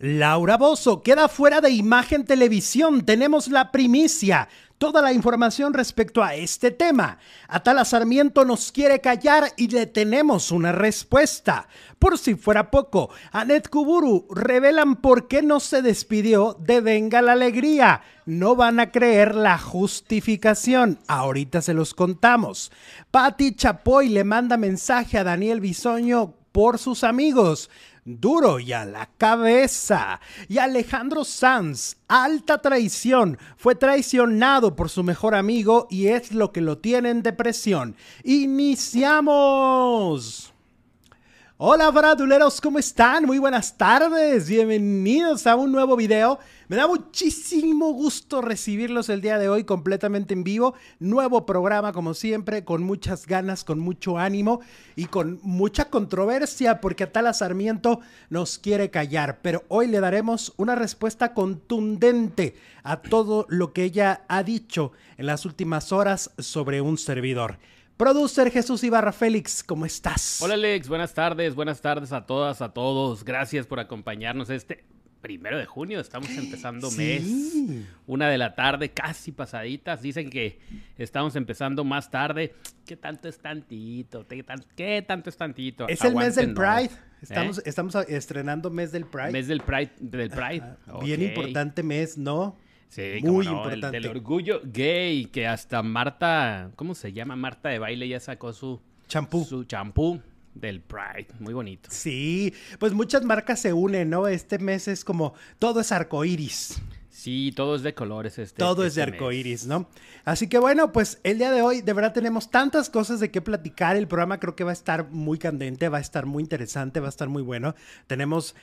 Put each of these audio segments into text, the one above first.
Laura Bozo queda fuera de imagen televisión. Tenemos la primicia. Toda la información respecto a este tema. Atala Sarmiento nos quiere callar y le tenemos una respuesta. Por si fuera poco, Anet Kuburu revelan por qué no se despidió de Venga la Alegría. No van a creer la justificación. Ahorita se los contamos. Patti Chapoy le manda mensaje a Daniel Bisoño por sus amigos duro y a la cabeza. Y Alejandro Sanz, alta traición, fue traicionado por su mejor amigo y es lo que lo tiene en depresión. ¡Iniciamos! Hola braduleros, ¿cómo están? Muy buenas tardes, bienvenidos a un nuevo video. Me da muchísimo gusto recibirlos el día de hoy completamente en vivo. Nuevo programa como siempre, con muchas ganas, con mucho ánimo y con mucha controversia porque Atala Sarmiento nos quiere callar. Pero hoy le daremos una respuesta contundente a todo lo que ella ha dicho en las últimas horas sobre un servidor. Producer Jesús Ibarra Félix, ¿cómo estás? Hola Alex, buenas tardes, buenas tardes a todas, a todos. Gracias por acompañarnos este primero de junio. Estamos empezando mes, una de la tarde, casi pasaditas. Dicen que estamos empezando más tarde. ¿Qué tanto es tantito? ¿Qué, tanto es tantito? Es el mes del Pride. Estamos, ¿Eh? estamos estrenando mes del Pride. Mes del Pride. Del Pride. Bien importante mes, ¿no? Sí, muy importante. El, del orgullo gay, que hasta Marta, ¿cómo se llama? Marta de baile ya sacó su champú. Su champú del Pride, muy bonito. Sí, pues muchas marcas se unen, ¿no? Este mes es como todo es arcoíris. Sí, todo es de colores. Este, todo es de este arcoíris, ¿no? Así que bueno, pues el día de hoy de verdad tenemos tantas cosas de qué platicar. El programa creo que va a estar muy candente, va a estar muy interesante, va a estar muy bueno. Tenemos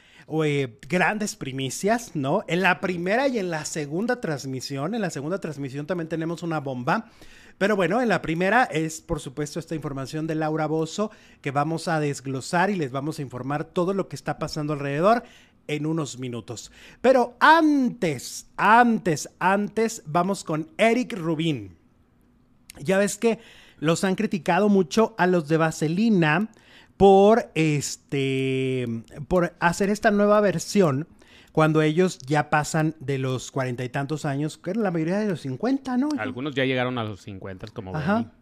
eh, grandes primicias, ¿no? En la primera y en la segunda transmisión, en la segunda transmisión también tenemos una bomba. Pero bueno, en la primera es, por supuesto, esta información de Laura Bozo que vamos a desglosar y les vamos a informar todo lo que está pasando alrededor en unos minutos. Pero antes, antes, antes, vamos con Eric Rubin. Ya ves que los han criticado mucho a los de Vaselina por este por hacer esta nueva versión cuando ellos ya pasan de los cuarenta y tantos años, que la mayoría de los cincuenta, ¿no? Algunos ya llegaron a los cincuenta, como Ajá.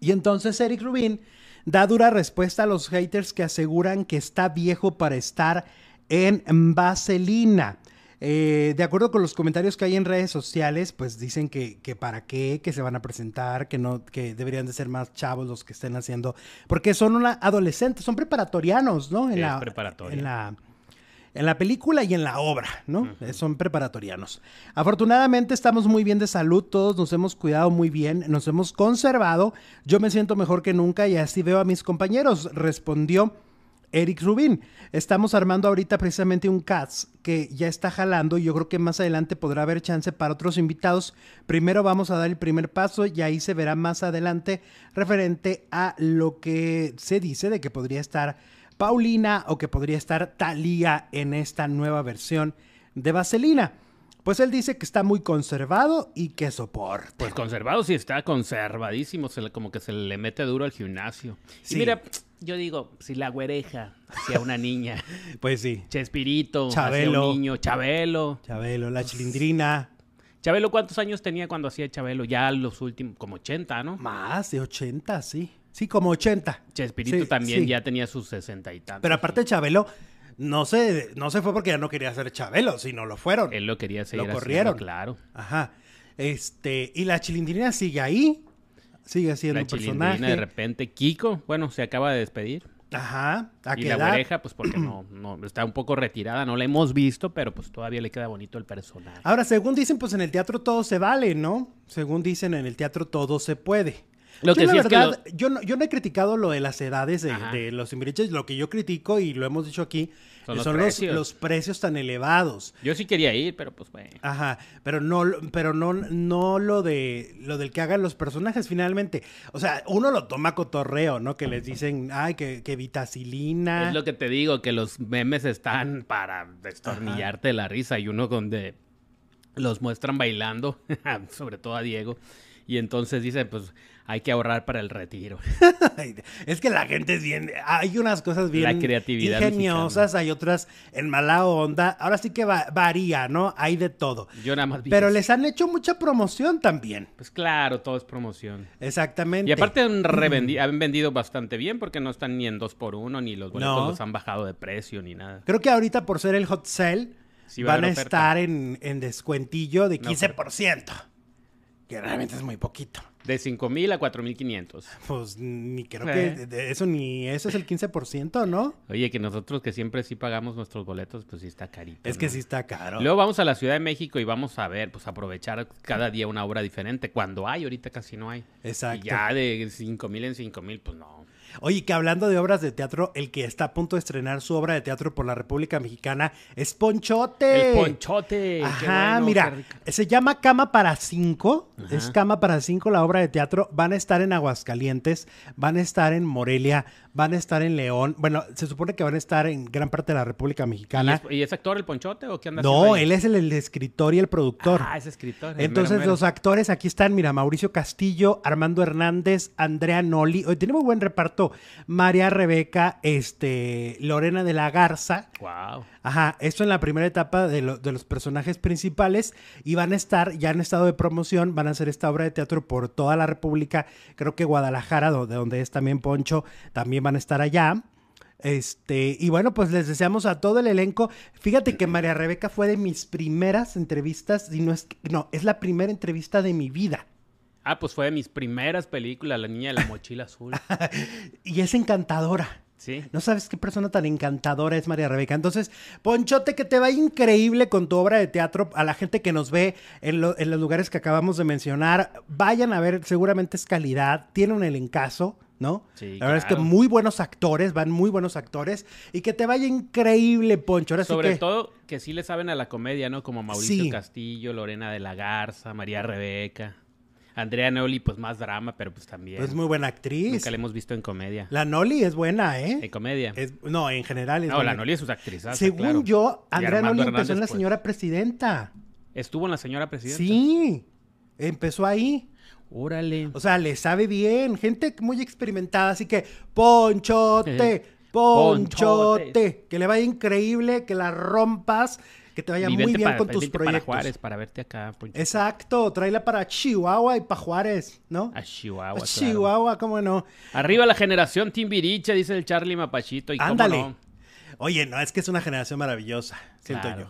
Y entonces Eric Rubin da dura respuesta a los haters que aseguran que está viejo para estar en Vaselina. Eh, de acuerdo con los comentarios que hay en redes sociales, pues dicen que, que, para qué, que se van a presentar, que no, que deberían de ser más chavos los que estén haciendo, porque son una adolescentes, son preparatorianos, ¿no? En la, En la, en la película y en la obra, ¿no? Son preparatorianos. Afortunadamente estamos muy bien de salud, todos nos hemos cuidado muy bien, nos hemos conservado. Yo me siento mejor que nunca y así veo a mis compañeros, respondió Eric Rubin. Estamos armando ahorita precisamente un CATS que ya está jalando y yo creo que más adelante podrá haber chance para otros invitados. Primero vamos a dar el primer paso y ahí se verá más adelante referente a lo que se dice de que podría estar Paulina o que podría estar Talía en esta nueva versión de Vaselina. Pues él dice que está muy conservado y que soporta. Pues conservado sí está, conservadísimo, como que se le mete duro al gimnasio. Sí. mira, yo digo, si la güereja sea una niña. pues sí. Chespirito, Chabelo. un niño, Chabelo. Chabelo, la chilindrina. Chabelo, ¿cuántos años tenía cuando hacía Chabelo? Ya los últimos, como 80, ¿no? Más de 80, sí. Sí, como 80. Chespirito también ya tenía sus 60 y tantos. Pero aparte Chabelo no se, no se fue porque ya no quería ser Chabelo, sino lo fueron. Él lo quería seguir Lo corrieron. claro. Ajá. Este, y la chilindrina sigue ahí. Sigue siendo un personaje. de repente Kiko, bueno, se acaba de despedir. Ajá. ¿A y la oreja, pues porque no, no, está un poco retirada, no la hemos visto, pero pues todavía le queda bonito el personaje. Ahora, según dicen, pues en el teatro todo se vale, ¿no? Según dicen, en el teatro todo se puede. Lo yo, que la verdad, yo, no, yo no he criticado lo de las edades de, de los inmigrantes. Lo que yo critico, y lo hemos dicho aquí, son, los, precios. Los, precios tan elevados. Yo sí quería ir, pero pues bueno. Ajá, pero no, pero no, no lo de lo del que hagan los personajes finalmente. O sea, uno lo toma cotorreo, ¿no? Que les dicen, ay, que, que vitacilina. Es lo que te digo, que los memes están para destornillarte la risa y uno donde los muestran bailando, sobre todo a Diego Y entonces dice, pues hay que ahorrar para el retiro. es que la gente es bien, hay unas cosas bien La creatividad ingeniosas, hay otras en mala onda. Ahora sí que va- varía, ¿no? Hay de todo. Yo nada más vi Pero eso. les han hecho mucha promoción también. Pues claro, todo es promoción. Exactamente. Y aparte han, revendi- han vendido bastante bien porque no están ni en 2 por 1 ni los boletos No. los han bajado de precio ni nada. Creo que ahorita por ser el hot sale Sí va a van a estar en, en descuentillo de Una 15%. Que realmente es muy poquito. De 5 mil a 4.500. Pues ni creo Eh. que de- eso ni eso es el 15%, ¿no? Oye, que nosotros que siempre sí pagamos nuestros boletos, pues sí está carito. Es que sí está caro. Luego vamos a la Ciudad de México y vamos a ver, pues aprovechar cada día una obra diferente. Cuando hay, ahorita casi no hay. Exacto. Y ya de 5 mil en 5 mil, pues no. Oye, que hablando de obras de teatro, el que está a punto de estrenar su obra de teatro por la República Mexicana es Ponchote. El ponchote. Ajá, bueno, mira, se llama Cama para Cinco. Ajá. Es Cama para Cinco la obra de teatro. Van a estar en Aguascalientes, van a estar en Morelia, van a estar en León. Bueno, se supone que van a estar en gran parte de la República ¿Y Mexicana. es, y es actor el ponchote o qué anda No, él es el, el escritor y el productor. Ah, es escritor. Entonces mero, mero. los actores aquí están, mira, Mauricio Castillo, Armando Hernández, Andrea Noli, hoy tenemos buen reparto, María Rebeca, este, Lorena de la Garza, Wow. Ajá, esto en la primera etapa de, lo- de los personajes principales y van a estar, ya en estado de promoción, van a hacer esta obra de teatro por toda la República, creo que Guadalajara, donde, donde es también Poncho, también van a estar allá. Este, y bueno, pues les deseamos a todo el elenco. Fíjate que María Rebeca fue de mis primeras entrevistas, y no es, no, es la primera entrevista de mi vida. Ah, pues fue de mis primeras películas, La Niña de la Mochila Azul. Y es encantadora. Sí. No sabes qué persona tan encantadora es María Rebeca. Entonces, Ponchote, que te va increíble con tu obra de teatro. A la gente que nos ve en, lo- en los lugares que acabamos de mencionar, vayan a ver, seguramente es calidad, tiene un elencazo, ¿no? Sí, la verdad es que muy buenos actores, van muy buenos actores. Y que te vaya increíble, Poncho. Ahora sí Sobre que- todo que sí le saben a la comedia, ¿no? Como Mauricio Sí. Castillo, Lorena de la Garza, María Rebeca. Andrea Neoli, pues más drama, pero pues también. Pues muy buena actriz. Nunca la hemos visto en comedia. La Noli es buena, ¿eh? En comedia. Es- no, en general es no, buena. la Noli es sus actrices. Según yo, Andrea Noli empezó en La pues. Señora Presidenta. Estuvo en la señora presidenta. Sí, empezó ahí. Órale. O sea, le sabe bien. Gente muy experimentada. Así que, ponchote, ponchote. Ponchote. Que le vaya increíble, que la rompas, que te vaya Y muy bien para, con tus vente para proyectos. Juárez para verte acá. Exacto, tráela para Chihuahua y para Juárez, ¿no? A Chihuahua. A claro. Chihuahua, cómo no. Arriba la generación Timbiriche, dice el Charlie Mapachito. ¿Y cómo Ándale. no? Oye, no, es que es una generación maravillosa, siento Claro. yo.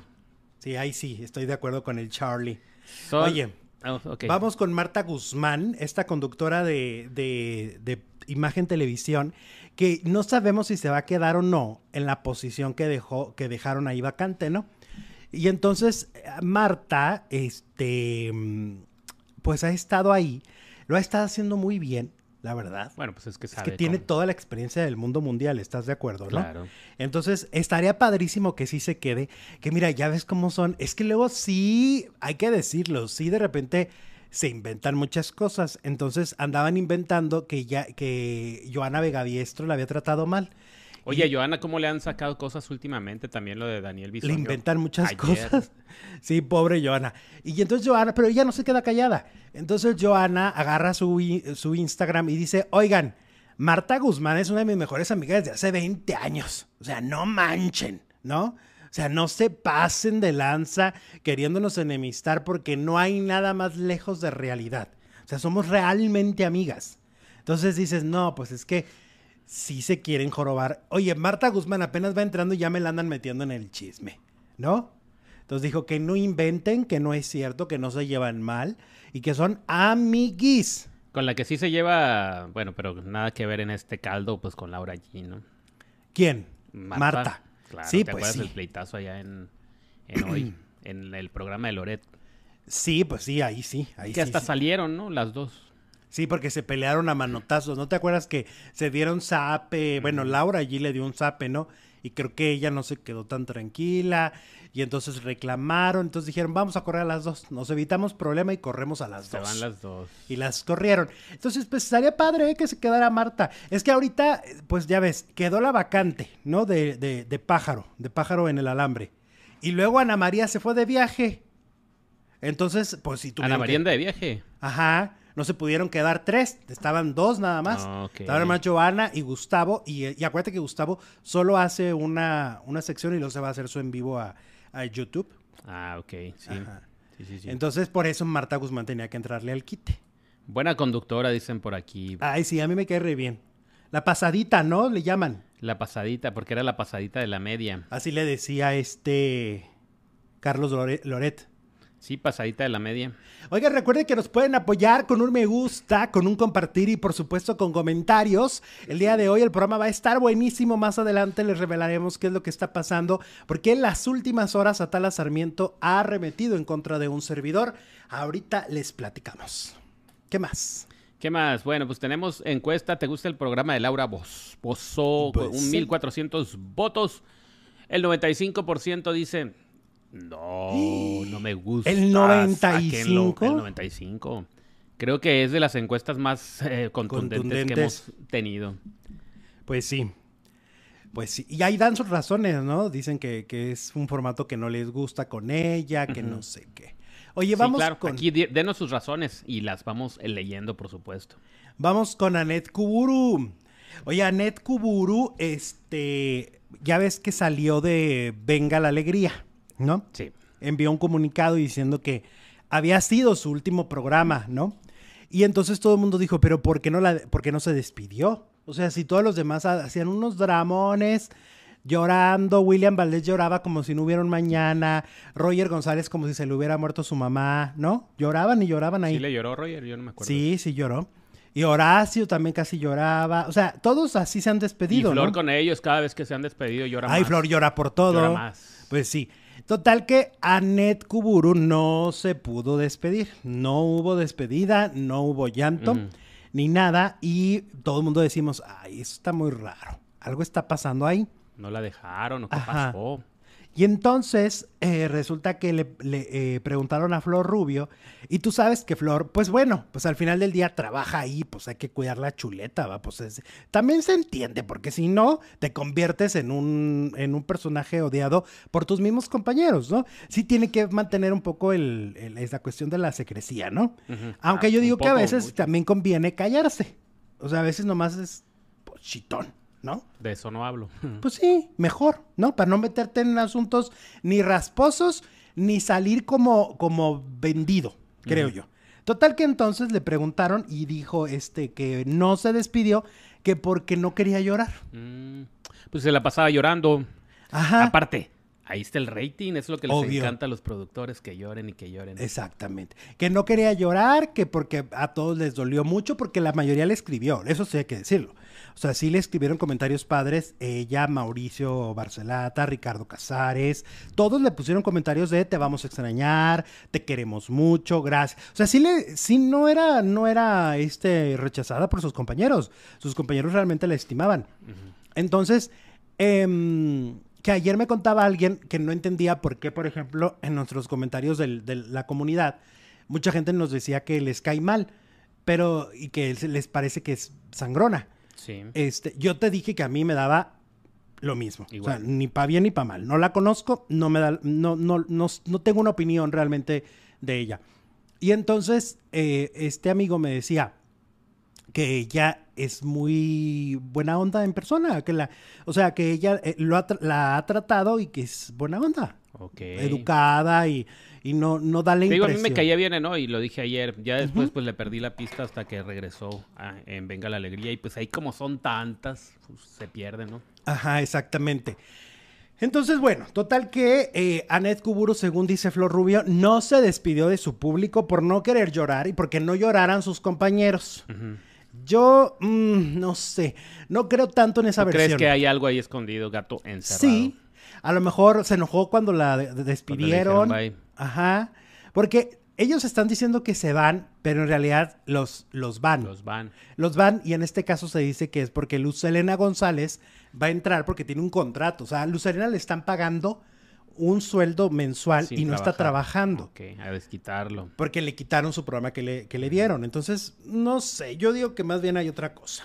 Sí, ahí sí, estoy de acuerdo con el Charlie. Oye, Oh, ok. Vamos con Marta Guzmán, esta conductora de, de- de imagen televisión, que no sabemos si se va a quedar o no en la posición que dejó, que dejaron ahí vacante, ¿no? Y entonces eh, Marta, este, mm, pues ha estado ahí, lo ha estado haciendo muy bien, la verdad. Bueno, pues es que Es sabe que tiene cómo. toda la experiencia del mundo mundial, ¿estás de acuerdo, no? Claro. Entonces, estaría padrísimo que sí se quede. Que mira, ya ves cómo son. Es que luego sí, hay que decirlo, sí de repente se inventan muchas cosas. Entonces andaban inventando que ya, que Joana Vegaviestro la había tratado mal. Oye, a Joana, ¿cómo le han sacado cosas últimamente? También lo de Daniel Le Bisoño. inventan muchas Ayer. cosas. Sí, pobre Joana. Y entonces Joana, pero ella no se queda callada. Entonces Joana agarra su, su Instagram y dice, oigan, Marta Guzmán es una de mis mejores amigas desde hace 20 años. O sea, no manchen, ¿no? O sea, no se pasen de lanza queriéndonos enemistar porque no hay nada más lejos de realidad. O sea, somos realmente amigas. Entonces dices, no, pues es que sí se quieren jorobar. Oye, Marta Guzmán apenas va entrando y ya me la andan metiendo en el chisme, ¿no? Entonces dijo que no inventen, que no es cierto, que no se llevan mal y que son amiguis. Con la que sí se lleva, bueno, pero nada que ver en este caldo, pues con Laura G, ¿no? ¿Quién? Marta. Marta. Claro, sí, ¿te pues acuerdas sí. del pleitazo allá en, en hoy, en el programa de Loret? Sí, pues sí, ahí sí. Ahí que sí, hasta sí. salieron, ¿no? Las dos. Sí, porque se pelearon a manotazos. ¿No te acuerdas que se dieron zape? Bueno, Laura allí le dio un zape, ¿no? Y creo que ella no se quedó tan tranquila. Y entonces reclamaron. Entonces dijeron, vamos a correr a las dos. Nos evitamos problema y corremos a las Se dos. van las dos. Y las corrieron. Entonces, pues estaría padre ¿eh? que se quedara Marta. Es que ahorita, pues ya ves, quedó la vacante, ¿no? De, de, de pájaro, de pájaro en el alambre. Y luego Ana María se fue de viaje. Entonces, pues si tú. Ana María anda de viaje. Ajá. No se pudieron quedar tres, estaban dos nada más. Ah, ok. Estaban más Giovanna y Gustavo. Y, y acuérdate que Gustavo solo hace una, una sección y luego se va a hacer su en vivo a, a YouTube. Ah, ok, sí. Sí, sí, sí. Entonces, por eso Marta Guzmán tenía que entrarle al quite. Buena conductora, dicen por aquí. Ay, sí, a mí me cae re bien. La pasadita, ¿no? Le llaman. La pasadita, porque era la pasadita de la media. Así le decía este Carlos Lore- Loret. Sí, pasadita de la media. Oiga, recuerden que nos pueden apoyar con un me gusta, con un compartir y por supuesto con comentarios. El día de hoy el programa va a estar buenísimo. Más adelante les revelaremos qué es lo que está pasando, porque en las últimas horas Atala Sarmiento ha arremetido en contra de un servidor. Ahorita les platicamos. ¿Qué más? ¿Qué más? Bueno, pues tenemos encuesta. ¿Te gusta el programa de Laura Boz? Bozó Pues un sí. 1400 votos. El 95% dice, no, no me gusta. ¿El 95? El 95. Creo que es de las encuestas más eh, contundentes, que hemos tenido. Pues sí. Pues sí. Y ahí dan sus razones, ¿no? Dicen que, que es un formato que no les gusta con ella, que no sé qué. Oye, Sí, vamos claro. con... Aquí denos sus razones y las vamos eh, leyendo, por supuesto. Vamos con Anet Kuburu. Oye, Anet Kuburu, este, ya ves que salió de Venga la Alegría, ¿no? Sí. Envió un comunicado diciendo que había sido su último programa, ¿no? Y entonces todo el mundo dijo, pero ¿por qué no, la, por qué no se despidió? O sea, si todos los demás ha- hacían unos dramones, llorando, William Valdés lloraba como si no hubiera un mañana, Roger González como si se le hubiera muerto su mamá, ¿no? Lloraban y lloraban ahí. ¿Sí le lloró Roger? Yo no me acuerdo. Sí, sí lloró. Y Horacio también casi lloraba. O sea, todos así se han Y despedido, Flor ¿no? con ellos, cada vez que se han despedido, llora Ay, más. Flor llora por todo. Llora más. Pues sí. Total que Anet Kuburu no se pudo despedir. No hubo despedida, no hubo llanto, ni nada. Y todo el mundo decimos, ay, eso está muy raro. Algo está pasando ahí. No la dejaron, ¿o qué Ajá. pasó? Y entonces eh, resulta que le, le, eh, preguntaron a Flor Rubio, y tú sabes que Flor, pues bueno, pues al final del día trabaja ahí, pues hay que cuidar la chuleta, va, pues es- también se entiende, porque si no, te conviertes en un, en un personaje odiado por tus mismos compañeros, ¿no? Sí tiene que mantener un poco el, el- esa cuestión de la secrecía, ¿no? Ujú. Aunque Ah, yo digo que a veces mucho. también conviene callarse, o sea, a veces nomás es pues, chitón, ¿no? De eso no hablo. Pues sí, mejor, ¿no? Para no meterte en asuntos ni rasposos ni salir como, como vendido, creo yo. Total que entonces le preguntaron y dijo este que no se despidió, que porque no quería llorar. Mm, pues se la pasaba llorando. Ajá. Aparte, ahí está el rating, es lo que les Obvio. encanta a los productores, que lloren y que lloren. Exactamente. Que no quería llorar, que porque a todos les dolió mucho, porque la mayoría le escribió, eso sí hay que decirlo. O sea, sí le escribieron comentarios padres, ella, Mauricio Barcelata, Ricardo Casares, todos le pusieron comentarios de te vamos a extrañar, te queremos mucho, gracias. O sea, sí le, sí no era, no era este rechazada por sus compañeros. Sus compañeros realmente la estimaban. Entonces, em, que ayer me contaba alguien que no entendía por qué, por ejemplo, en nuestros comentarios del- de la comunidad, mucha gente nos decía que les cae mal, pero y que les parece que es sangrona. Sí. Este, yo te dije que a mí me daba lo mismo. Igual. O sea, ni para bien ni para mal. No la conozco, no me da, no, no, no, no tengo una opinión realmente de ella. Y entonces, eh, este amigo me decía que ella es muy buena onda en persona, que la, o sea, que ella eh, lo ha la ha tratado y que es buena onda, Ok. educada y, y no, no da la Te digo, a impresión. mí me caía bien, ¿no? Y lo dije ayer. Ya después, pues le perdí la pista hasta que regresó a- en Venga la Alegría. Y pues ahí, como son tantas, pues, se pierden, ¿no? Ajá, exactamente. Entonces, bueno, total que eh, Anet Kuburu, según dice Flor Rubio, no se despidió de su público por no querer llorar y porque no lloraran sus compañeros. Yo, mm, no sé, no creo tanto en esa ¿Tú versión. crees que hay algo ahí escondido, gato encerrado? Sí, a lo mejor se enojó cuando la de- de- despidieron. Cuando le dijeron Ajá, porque ellos están diciendo que se van, pero en realidad los, los van. Los van. Los van y en este caso se dice que es porque Luz Elena González va a entrar porque tiene un contrato. O sea, Luz Elena le están pagando un sueldo mensual sin y no está trabajando. Ok, a desquitarlo. Porque le quitaron su programa que le, que le dieron. Entonces, no sé, yo digo que más bien hay otra cosa.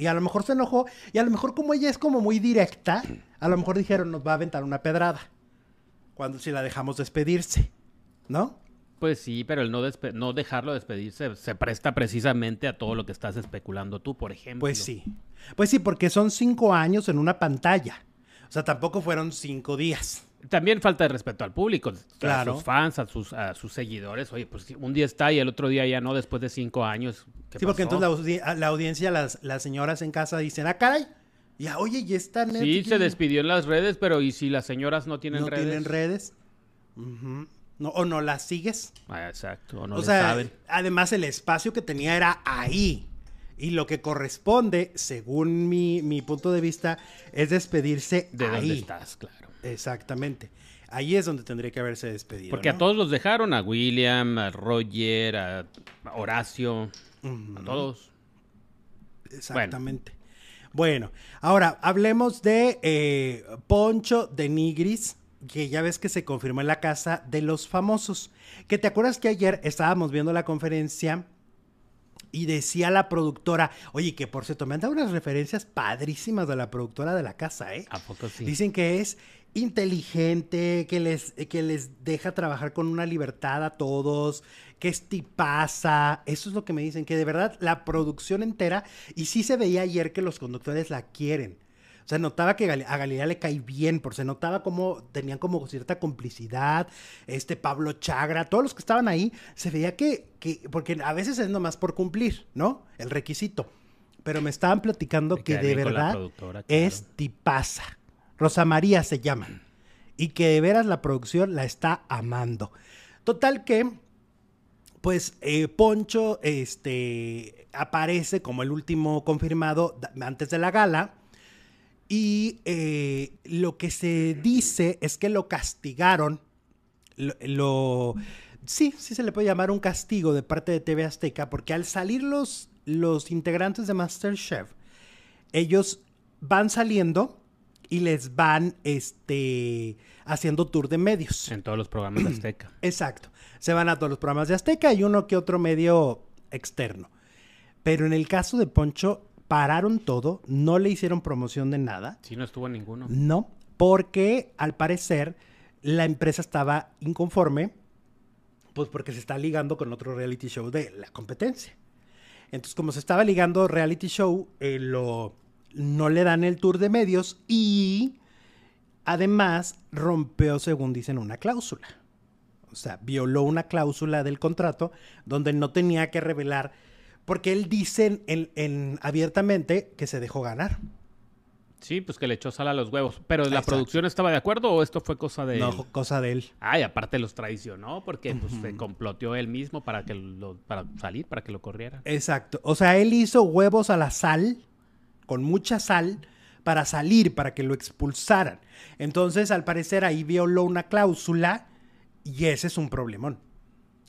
Y a lo mejor se enojó, y a lo mejor como ella es como muy directa, a lo mejor dijeron nos va a aventar una pedrada. Cuando si la dejamos despedirse, ¿no? Pues sí, pero el no, despe- no dejarlo despedirse se presta precisamente a todo lo que estás especulando tú, por ejemplo. Pues sí. Pues sí, porque son cinco años en una pantalla. O sea, tampoco fueron cinco días. También falta de respeto al público, Claro. a sus fans, a sus, a sus seguidores. Oye, pues un día está y el otro día ya no, después de cinco años. ¿qué Sí, porque entonces la, audi- la audiencia, las, las señoras en casa dicen, ah, caray, ya, oye, ya está Sí, Netflix. se despidió en las redes, pero ¿y si las señoras no tienen no redes? tienen redes. No, o no las sigues. Ah, exacto, o no o sea, saben. además el espacio que tenía era ahí. Y lo que corresponde, según mi, mi punto de vista, es despedirse ¿De ahí. dónde estás? Claro. Exactamente. Ahí es donde tendría que haberse despedido. Porque a todos los dejaron, a William, a Roger, a Horacio, a todos. Exactamente. Bueno, ahora hablemos de eh, Poncho de Nigris, que ya ves que se confirmó en la casa de los famosos. Que te acuerdas que ayer estábamos viendo la conferencia y decía la productora, oye, que por cierto, me han dado unas referencias padrísimas de la productora de la casa, ¿eh? ¿A poco sí? Dicen que es inteligente, que les, que les deja trabajar con una libertad a todos, que es tipaza. Eso es lo que me dicen, que de verdad la producción entera, y sí se veía ayer que los conductores la quieren. O sea, notaba que a Galilea le cae bien, porque se notaba como tenían como cierta complicidad. Este Pablo Chagra, todos los que estaban ahí, se veía que, que porque a veces es nomás por cumplir, ¿no? El requisito. Pero me estaban platicando Me que de verdad claro. es tipaza. Rosa María se llama. Y que de veras la producción la está amando. Total que, pues, eh, Poncho este, aparece como el último confirmado antes de la gala. Y eh, lo que se dice es que lo castigaron. Lo, lo- sí, sí se le puede llamar un castigo de parte de TV Azteca, porque al salir los, los integrantes de Masterchef, ellos van saliendo y les van este, haciendo tour de medios. En todos los programas de Azteca. Exacto. Se van a todos los programas de Azteca y uno que otro medio externo. Pero en el caso de Poncho, pararon todo, no le hicieron promoción de nada. Sí, no estuvo ninguno. No, porque al parecer la empresa estaba inconforme, pues porque se está ligando con otro reality show de la competencia. Entonces, como se estaba ligando reality show, eh, lo, no le dan el tour de medios y además rompió, según dicen, una cláusula. O sea, violó una cláusula del contrato donde no tenía que revelar, porque él dice en- en- abiertamente que se dejó ganar. Sí, pues que le echó sal a los huevos. ¿Pero la Exacto. producción estaba de acuerdo o esto fue cosa de No, él? cosa de él. Ay, aparte los traicionó porque pues, se comploteó él mismo para que lo, para salir, para que lo corriera. Exacto. O sea, él hizo huevos a la sal, con mucha sal, para salir, para que lo expulsaran. Entonces, al parecer, ahí violó una cláusula y ese es un problemón.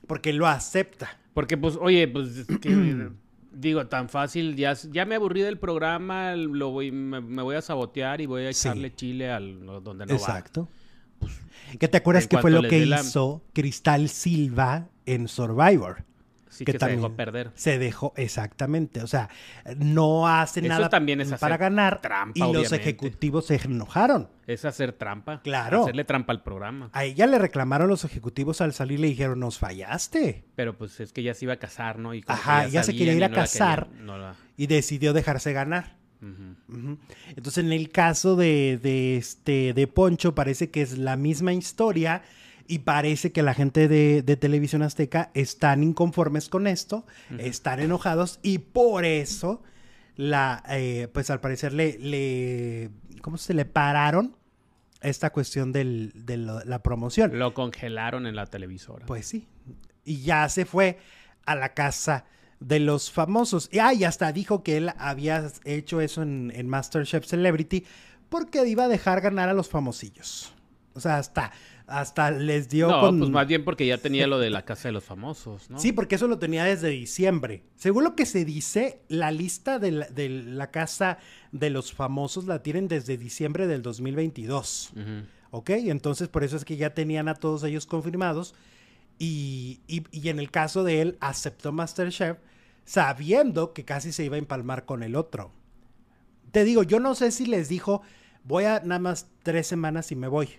Porque lo acepta. Porque pues, oye, pues es que, digo, tan fácil, ya, ya me aburrí del programa, lo voy, me, me voy a sabotear y voy a Sí. echarle chile al donde no va. Exacto. ¿Qué te acuerdas que fue lo que la- hizo Cristal Silva en Survivor? Sí que, se también dejó perder. Se dejó, exactamente. O sea, no hace Eso nada también es para hacer ganar. trampa, y los ejecutivos se enojaron. Es hacer trampa. Claro. Hacerle trampa al programa. A ella le reclamaron los ejecutivos al salir, le dijeron, nos fallaste. Pero pues es que ya se iba a casar, ¿no? Y Ajá, ya se quería ir a no casar. no la- Y decidió dejarse ganar. Entonces, en el caso de, de este, de Poncho, parece que es la misma historia y parece que la gente de, de Televisión Azteca están inconformes con esto, están enojados y por eso, la, eh, pues al parecer le, le, ¿cómo se le pararon esta cuestión del- de lo- la promoción? Lo congelaron en la televisora. Pues sí. Y ya se fue a la casa de los famosos. Y, ah, y hasta dijo que él había hecho eso en, en MasterChef Celebrity porque iba a dejar ganar a los famosillos. O sea, hasta, hasta les dio no, con... pues más bien porque ya tenía lo de la casa de los famosos, ¿no? Sí, porque eso lo tenía desde diciembre. Según lo que se dice, la lista de la, de la casa de los famosos la tienen desde diciembre del 2022. Ujú. ¿Ok? Entonces por eso es que ya tenían a todos ellos confirmados. Y, y- y en el caso de él, aceptó Masterchef sabiendo que casi se iba a empalmar con el otro. Te digo, yo no sé si les dijo, voy a nada más tres semanas y me voy,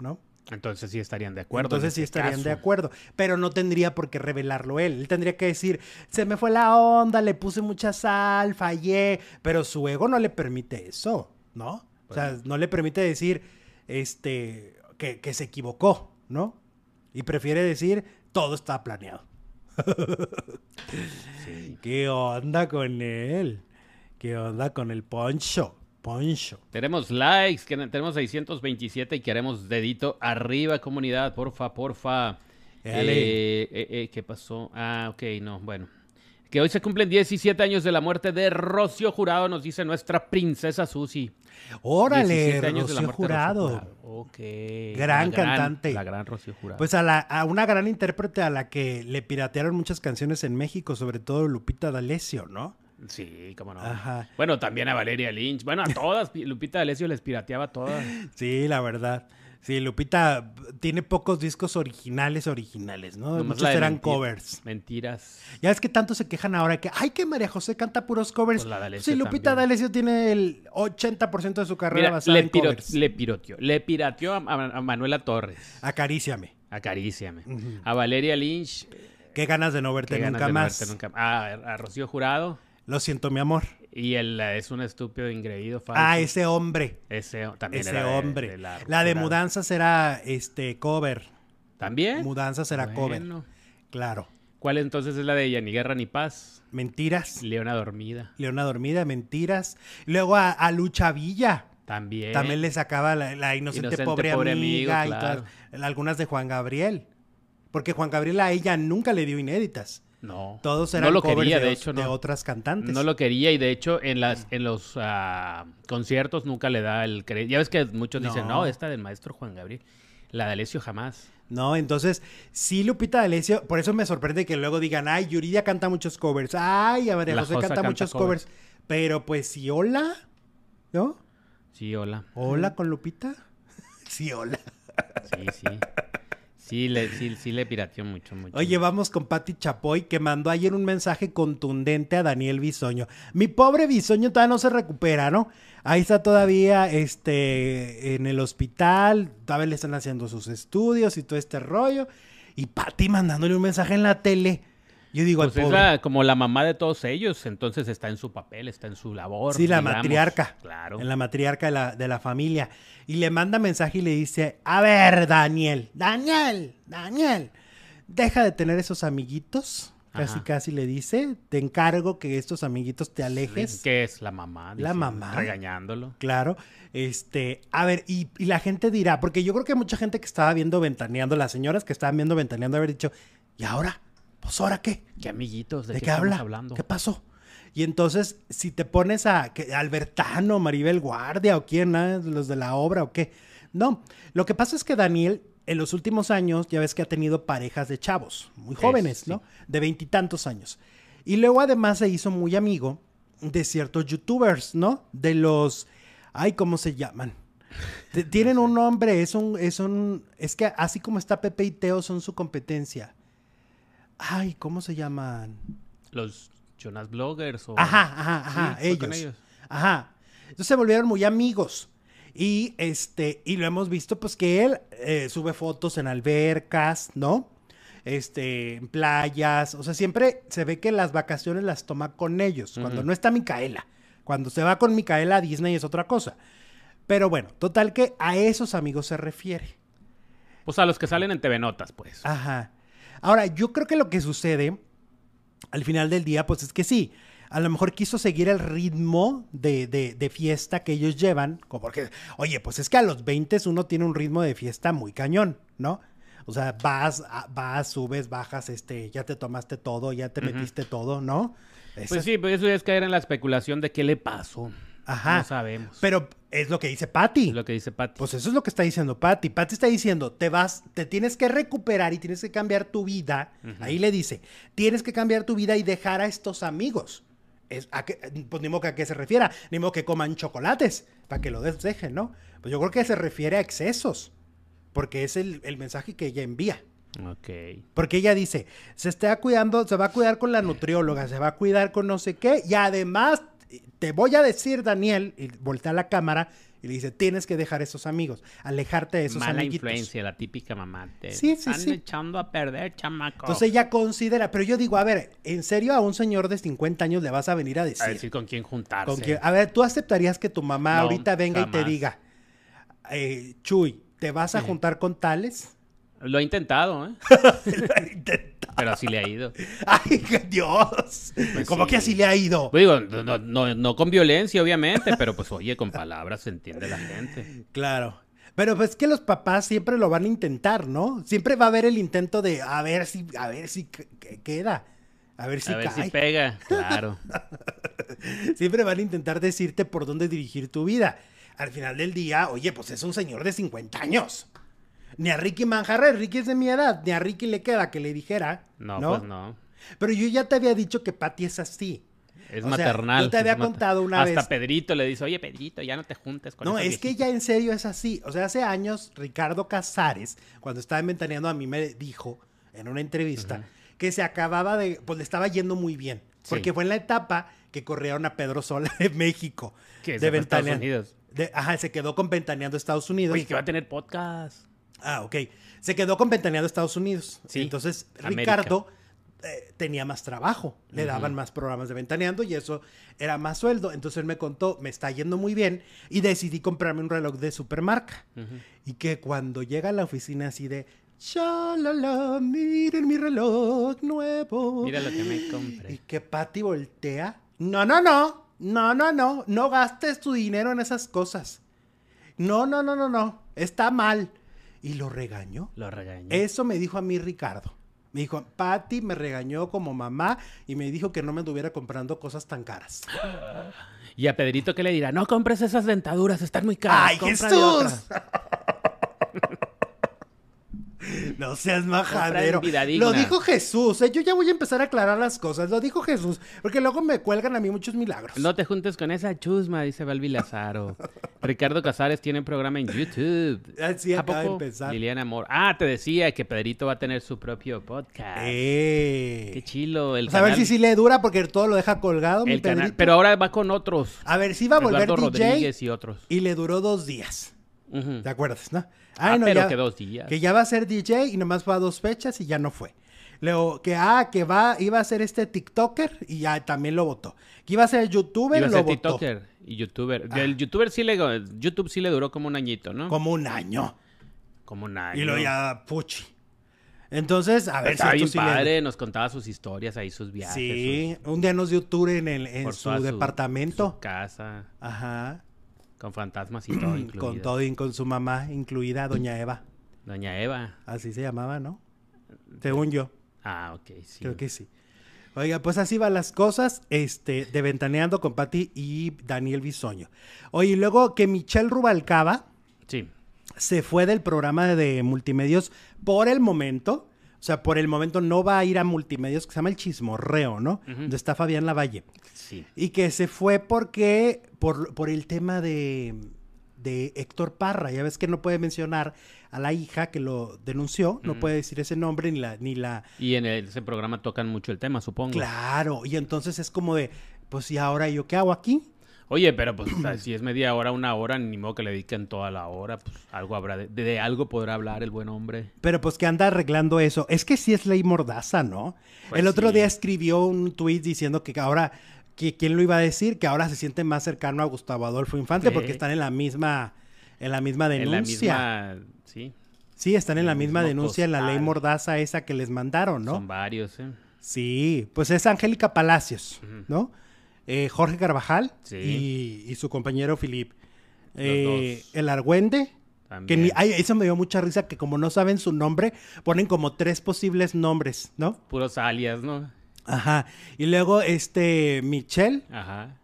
¿no? Entonces sí estarían de acuerdo. Entonces sí este estarían de acuerdo, pero no tendría por qué revelarlo él. Él tendría que decir, se me fue la onda, le puse mucha sal, fallé, pero su ego no le permite eso, ¿no? O sea, no le permite decir, este, que, que se equivocó, ¿no? Y prefiere decir, todo está planeado. ¿Qué onda con él? ¿Qué onda con el poncho? Poncho. Tenemos likes, que tenemos 627 y queremos dedito arriba, comunidad, porfa, porfa. Eh, eh, eh, ¿Qué pasó? Ah, ok, no, bueno. Que hoy se cumplen 17 años de la muerte de Rocío Jurado, nos dice nuestra princesa Susi. Órale, Rocío Jurado. Ok. Gran cantante. La gran Rocío Jurado. Pues a, la, a una gran intérprete a la que le piratearon muchas canciones en México, sobre todo Lupita D'Alessio, ¿no? Sí, cómo no. Ajá. Bueno, también a Valeria Lynch. Bueno, a todas. Lupita D'Alessio les pirateaba todas. Sí, la verdad. Sí, Lupita tiene pocos discos originales, originales, ¿no? Muchos eran covers. Mentiras. Ya es que tanto se quejan ahora que, ay, que María José canta puros covers. Pues sí, Lupita D'Alessio tiene el 80% de su carrera basada le en covers. Le piroteó. Le pirateó a, Manuela Torres. Acaríciame. Acaríciame. A Valeria Lynch. Qué ganas de no verte nunca más. nunca... Ah, a Rocío Jurado. Lo siento, mi amor. Y él es un estúpido ingreído Ah, ese hombre. Ese también ese hombre. la, de mudanza será este cover. ¿También? Mudanza será cover. Claro. ¿Cuál entonces es la de ella? Ni guerra ni paz. Mentiras. Leona dormida. Leona dormida, mentiras. Luego a, Lucha Villa. También. También le sacaba la, inocente, pobre, amiga y todas, algunas de Juan Gabriel. Porque Juan Gabriel a ella nunca le dio inéditas. No. Todos eran lo covers de, hecho, de otras cantantes. No lo quería y de hecho en las en los uh, conciertos nunca le da el crédito. Ya ves que muchos dicen, no, esta del maestro Juan Gabriel. La de Alessio jamás. No, entonces, sí, Lupita Alessio, por eso me sorprende que luego digan, ay, Yuridia canta muchos covers, ay, María José canta, muchos covers. Pero pues sí, hola, ¿no? Sí, hola. ¿Hola con Lupita? sí, hola. Sí, sí. Sí, le, sí, sí le pirateó mucho, mucho. Oye, vamos con Patti Chapoy, que mandó ayer un mensaje contundente a Daniel Bisoño. Mi pobre Bisoño todavía no se recupera, ¿no? Ahí está todavía este, en el hospital, todavía le están haciendo sus estudios y todo este rollo. Y Patti mandándole un mensaje en la tele. Yo digo, pues es como la mamá de todos ellos, entonces está en su papel, está en su labor. Sí, la matriarca. Claro. En la matriarca de la, de la familia. Y le manda mensaje y le dice, a ver, Daniel, Daniel, Daniel, deja de tener esos amiguitos. Casi, casi le dice, te encargo que estos amiguitos te alejes. que es la mamá. la mamá. Regañándolo. Claro. Este, a ver, y, y, la gente dirá, porque yo creo que mucha gente que estaba viendo Ventaneando, las señoras que estaban viendo Ventaneando, haber dicho, ¿y ahora? Pues ahora qué? ¿Qué amiguitos? ¿De, qué, habla? hablando? ¿Qué pasó? Y entonces, si te pones a que, Albertano, Maribel Guardia o quién, los de la obra o qué. No, lo que pasa es que Daniel en los últimos años ya ves que ha tenido parejas de chavos, muy jóvenes, ¿no? De veintitantos años. Y luego además se hizo muy amigo de ciertos youtubers, ¿no? De los, ay, ¿cómo se llaman? Tienen un nombre, es un, es un, es que así como está Pepe y Teo son su competencia. Ay, ¿cómo se llaman? Los Jonas Bloggers o... Ajá, ajá, ajá, ellos. Ajá. Entonces se volvieron muy amigos. Y este, y lo hemos visto, pues que él eh, sube fotos en albercas, ¿no? Este, en playas. O sea, siempre se ve que las vacaciones las toma con ellos. Cuando no está Micaela. Cuando se va con Micaela a Disney es otra cosa. Pero bueno, total que a esos amigos se refiere. Pues a los que salen en TV Notas, pues. Ajá. Ahora, yo creo que lo que sucede al final del día, pues es que sí, a lo mejor quiso seguir el ritmo de, de, fiesta que ellos llevan, porque, oye, pues es que a los 20 uno tiene un ritmo de fiesta muy cañón, ¿no? O sea, vas, vas, subes, bajas, este, ya te tomaste todo, ya te metiste todo, ¿no? pues sí, pues eso es caer en la especulación de qué le pasó. Ajá. No sabemos. Pero es lo que dice Patty. Es lo que dice Patty. Pues eso es lo que está diciendo Patty. Patty está diciendo, te vas, te tienes que recuperar y tienes que cambiar tu vida. Ahí le dice, tienes que cambiar tu vida y dejar a estos amigos. Es, a pues ni modo que a qué se refiera, ni modo que coman chocolates para que lo dejen, ¿no? Pues yo creo que se refiere a excesos, porque es el, el mensaje que ella envía. Ok. Porque ella dice, se está cuidando, se va a cuidar con la nutrióloga, se va a cuidar con no sé qué, y además te voy a decir, Daniel, y voltea la cámara, Y le dice, tienes que dejar esos amigos, alejarte de esos Mala amiguitos. influencia, la típica mamá. Te Sí, sí, están sí. echando a perder, chamaco. Entonces ella considera, pero yo digo, a ver, ¿en serio a un señor de 50 años le vas a venir a decir? a decir con quién juntarse. con a ver, ¿tú aceptarías que tu mamá No, ahorita venga y te diga, eh, Chuy, ¿te vas a juntar con tales? Lo he intentado, ¿eh? Pero así le ha ido. Ay, Dios. ¿Cómo sí. que así le ha ido? Pues digo, no, no, no, no con violencia, obviamente, pero pues oye, con palabras se entiende la gente. Claro. Pero pues que los papás siempre lo van a intentar, ¿no? Siempre va a haber el intento de a ver si, a ver si queda. A ver si A ver cae. si pega. Claro. Siempre van a intentar decirte por dónde dirigir tu vida. Al final del día, oye, pues es un señor de 50 años. Ni a Ricky Manjarres, Ricky es de mi edad, ni a Ricky le queda que le dijera. No, No, pues no. Pero yo ya te había dicho que Patty es así. Es O sea, maternal. yo te había es contado una Hasta vez- Pedrito le dice, oye, Pedrito, ya no te juntes con No, es que viejita". ya en serio es así. O sea, hace años Ricardo Casares, cuando estaba inventaneando, a mí me dijo en una entrevista que se acababa de, pues le estaba yendo muy bien. Sí. Porque fue en la etapa que corrieron a Pedro Sola de México. Que de se fue a Estados. Unidos. De- ajá, se quedó con Ventaneando Estados Unidos. Oye, que va a tener podcast. Ah, ok. Se quedó con Ventaneando Estados Unidos. Sí, Entonces, América. Ricardo eh, tenía más trabajo. Le daban más programas de Ventaneando y eso era más sueldo. Entonces él me contó, me está yendo muy bien y decidí comprarme un reloj de supermarca. Y que cuando llega a la oficina así de, Shalala, miren mi reloj nuevo. Mira lo que me Y compré. que Patty voltea. No, no, no. No, no, no. No gastes tu dinero en esas cosas. No, no, no, no, no. Está mal. Y lo regañó. Lo regañé. Eso me dijo a mí Ricardo. Me dijo, Patty me regañó como mamá y me dijo que no me anduviera comprando cosas tan caras. Y a Pedrito, ¿qué le dirá? No compres esas dentaduras, están muy caras. ¡Ay, Jesús! otras". No seas majadero. Lo dijo Jesús. ¿eh? Yo ya voy a empezar a aclarar las cosas. Lo dijo Jesús. Porque luego me cuelgan a mí muchos milagros. No te juntes con esa chusma, dice Balbi Lazaro. Ricardo Casares tiene programa en YouTube. Ah, sí, ¿A acaba de poco? empezar. Liliana Amor. Ah, te decía que Pedrito va a tener su propio podcast. Eh. Qué chilo. El a ver si sí le dura porque todo lo deja colgado, mi canal-. Pero ahora va con otros. A ver, sí va a volver Eduardo DJ Rodríguez y otros. y le duró dos días. Ujú. ¿Te acuerdas, no? Ah, pero que dos días. Que ya va a ser DJ y nomás fue a dos fechas y ya no fue. Luego, que ah, que va, iba a ser este TikToker y ya también lo votó. Que iba a ser youtuber Iba a lo ser votó. TikToker y YouTuber. El YouTuber sí le, YouTube sí le duró como un añito, ¿no? Como un año. Como un año. Y lo ya puchi. Entonces, a ver Estaba si bien le- padre, nos contaba sus historias ahí, sus viajes. Sí, un día nos dio tour en, el, en su departamento. su casa, Ajá. Con fantasmas y todo incluido. Con todo y con su mamá, incluida Doña Eva. Doña Eva. Así se llamaba, ¿no? Según yo. Ah, ok, sí. Creo que sí. Oiga, pues así van las cosas, este, de Ventaneando con Patti y Daniel Bisoño. Oye, y luego que Michelle Rubalcaba Sí. se fue del programa de multimedios por el momento. O sea, por el momento no va a ir a multimedios, que se llama El Chismorreo, ¿no? Donde está Fabián Lavalle. Sí. Y que se fue porque, por, por el tema de, de Héctor Parra. Ya ves que no puede mencionar a la hija que lo denunció, no puede decir ese nombre ni la, ni la, Y en ese programa tocan mucho el tema, supongo. Claro, y entonces es como de, pues y ahora yo qué hago aquí? Oye, pero pues o sea, si es media hora, una hora, ni modo que le dediquen toda la hora, pues algo habrá de, de algo podrá hablar el buen hombre. Pero pues que anda arreglando eso. Es que sí es ley mordaza, ¿no? Pues el otro sí. día escribió un tuit diciendo que ahora, que, ¿quién lo iba a decir? Que ahora se siente más cercano a Gustavo Adolfo Infante Sí. porque están en la misma, en la misma denuncia. En la misma, sí, Sí, están en la misma denuncia en la ley mordaza esa que les mandaron, ¿no? son varios, ¿eh? Sí, pues es Angélica Palacios, ¿no? Eh, Jorge Carvajal Sí. y, y su compañero Filip. Eh, el Argüende, que ni, ay, eso me dio mucha risa, que como no saben su nombre, ponen como tres posibles nombres, ¿no? Puros alias, ¿no? Ajá. Y luego este Michelle Ajá.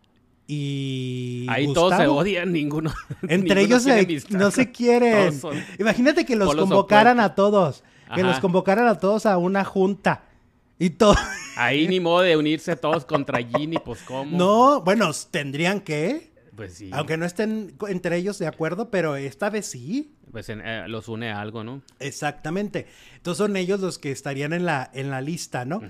y Ahí todos se odian, ninguno. Entre ninguno ellos se- no se quieren. Son- Imagínate que los convocaran a todos. Que Ajá. los convocaran a todos a una junta. Y todo. Ahí ni modo de unirse todos contra Ginny, pues cómo. No, bueno, tendrían que. Pues sí. Aunque no estén entre ellos de acuerdo, pero esta vez sí. Pues en, eh, los une algo, ¿no? Exactamente. Entonces son ellos los que estarían en la, en la lista, ¿no?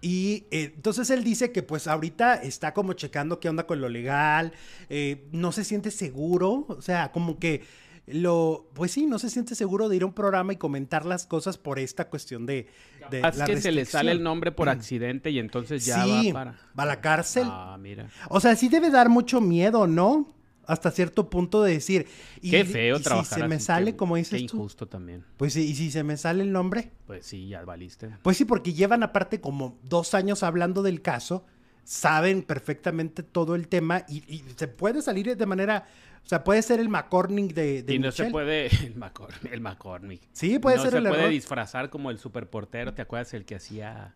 Y eh, entonces él dice que pues ahorita está como checando qué onda con lo legal, eh, no se siente seguro, o sea, como que lo, pues sí, no se siente seguro de ir a un programa y comentar las cosas por esta cuestión de... de Es que se le sale el nombre por accidente y entonces ya va para... va a la cárcel. Ah, mira. O sea, sí debe dar mucho miedo, ¿no? Hasta cierto punto de decir... Y, Qué feo y trabajar si se me así, sale, qué- como Qué dices tú. injusto también. Pues sí, y si se me sale el nombre... Pues sí, ya valiste. Pues sí, porque llevan aparte como dos años hablando del caso, saben perfectamente todo el tema y, y se puede salir de manera, o sea, puede ser el McCormick de, de y no se puede... El, Macor, el McCormick. Sí, puede no ser se el puede error. disfrazar como el superportero. ¿Te acuerdas el que hacía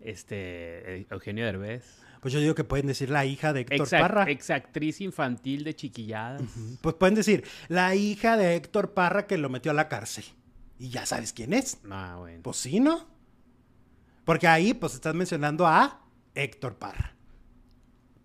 este Eugenio Derbez? Pues yo digo que pueden decir la hija de Héctor Exact- Parra. Exactriz infantil de chiquilladas. Pues pueden decir la hija de Héctor Parra que lo metió a la cárcel. Y ya sabes quién es. Ah, bueno. Pues sí, ¿no? Porque ahí pues estás mencionando a Héctor Parra.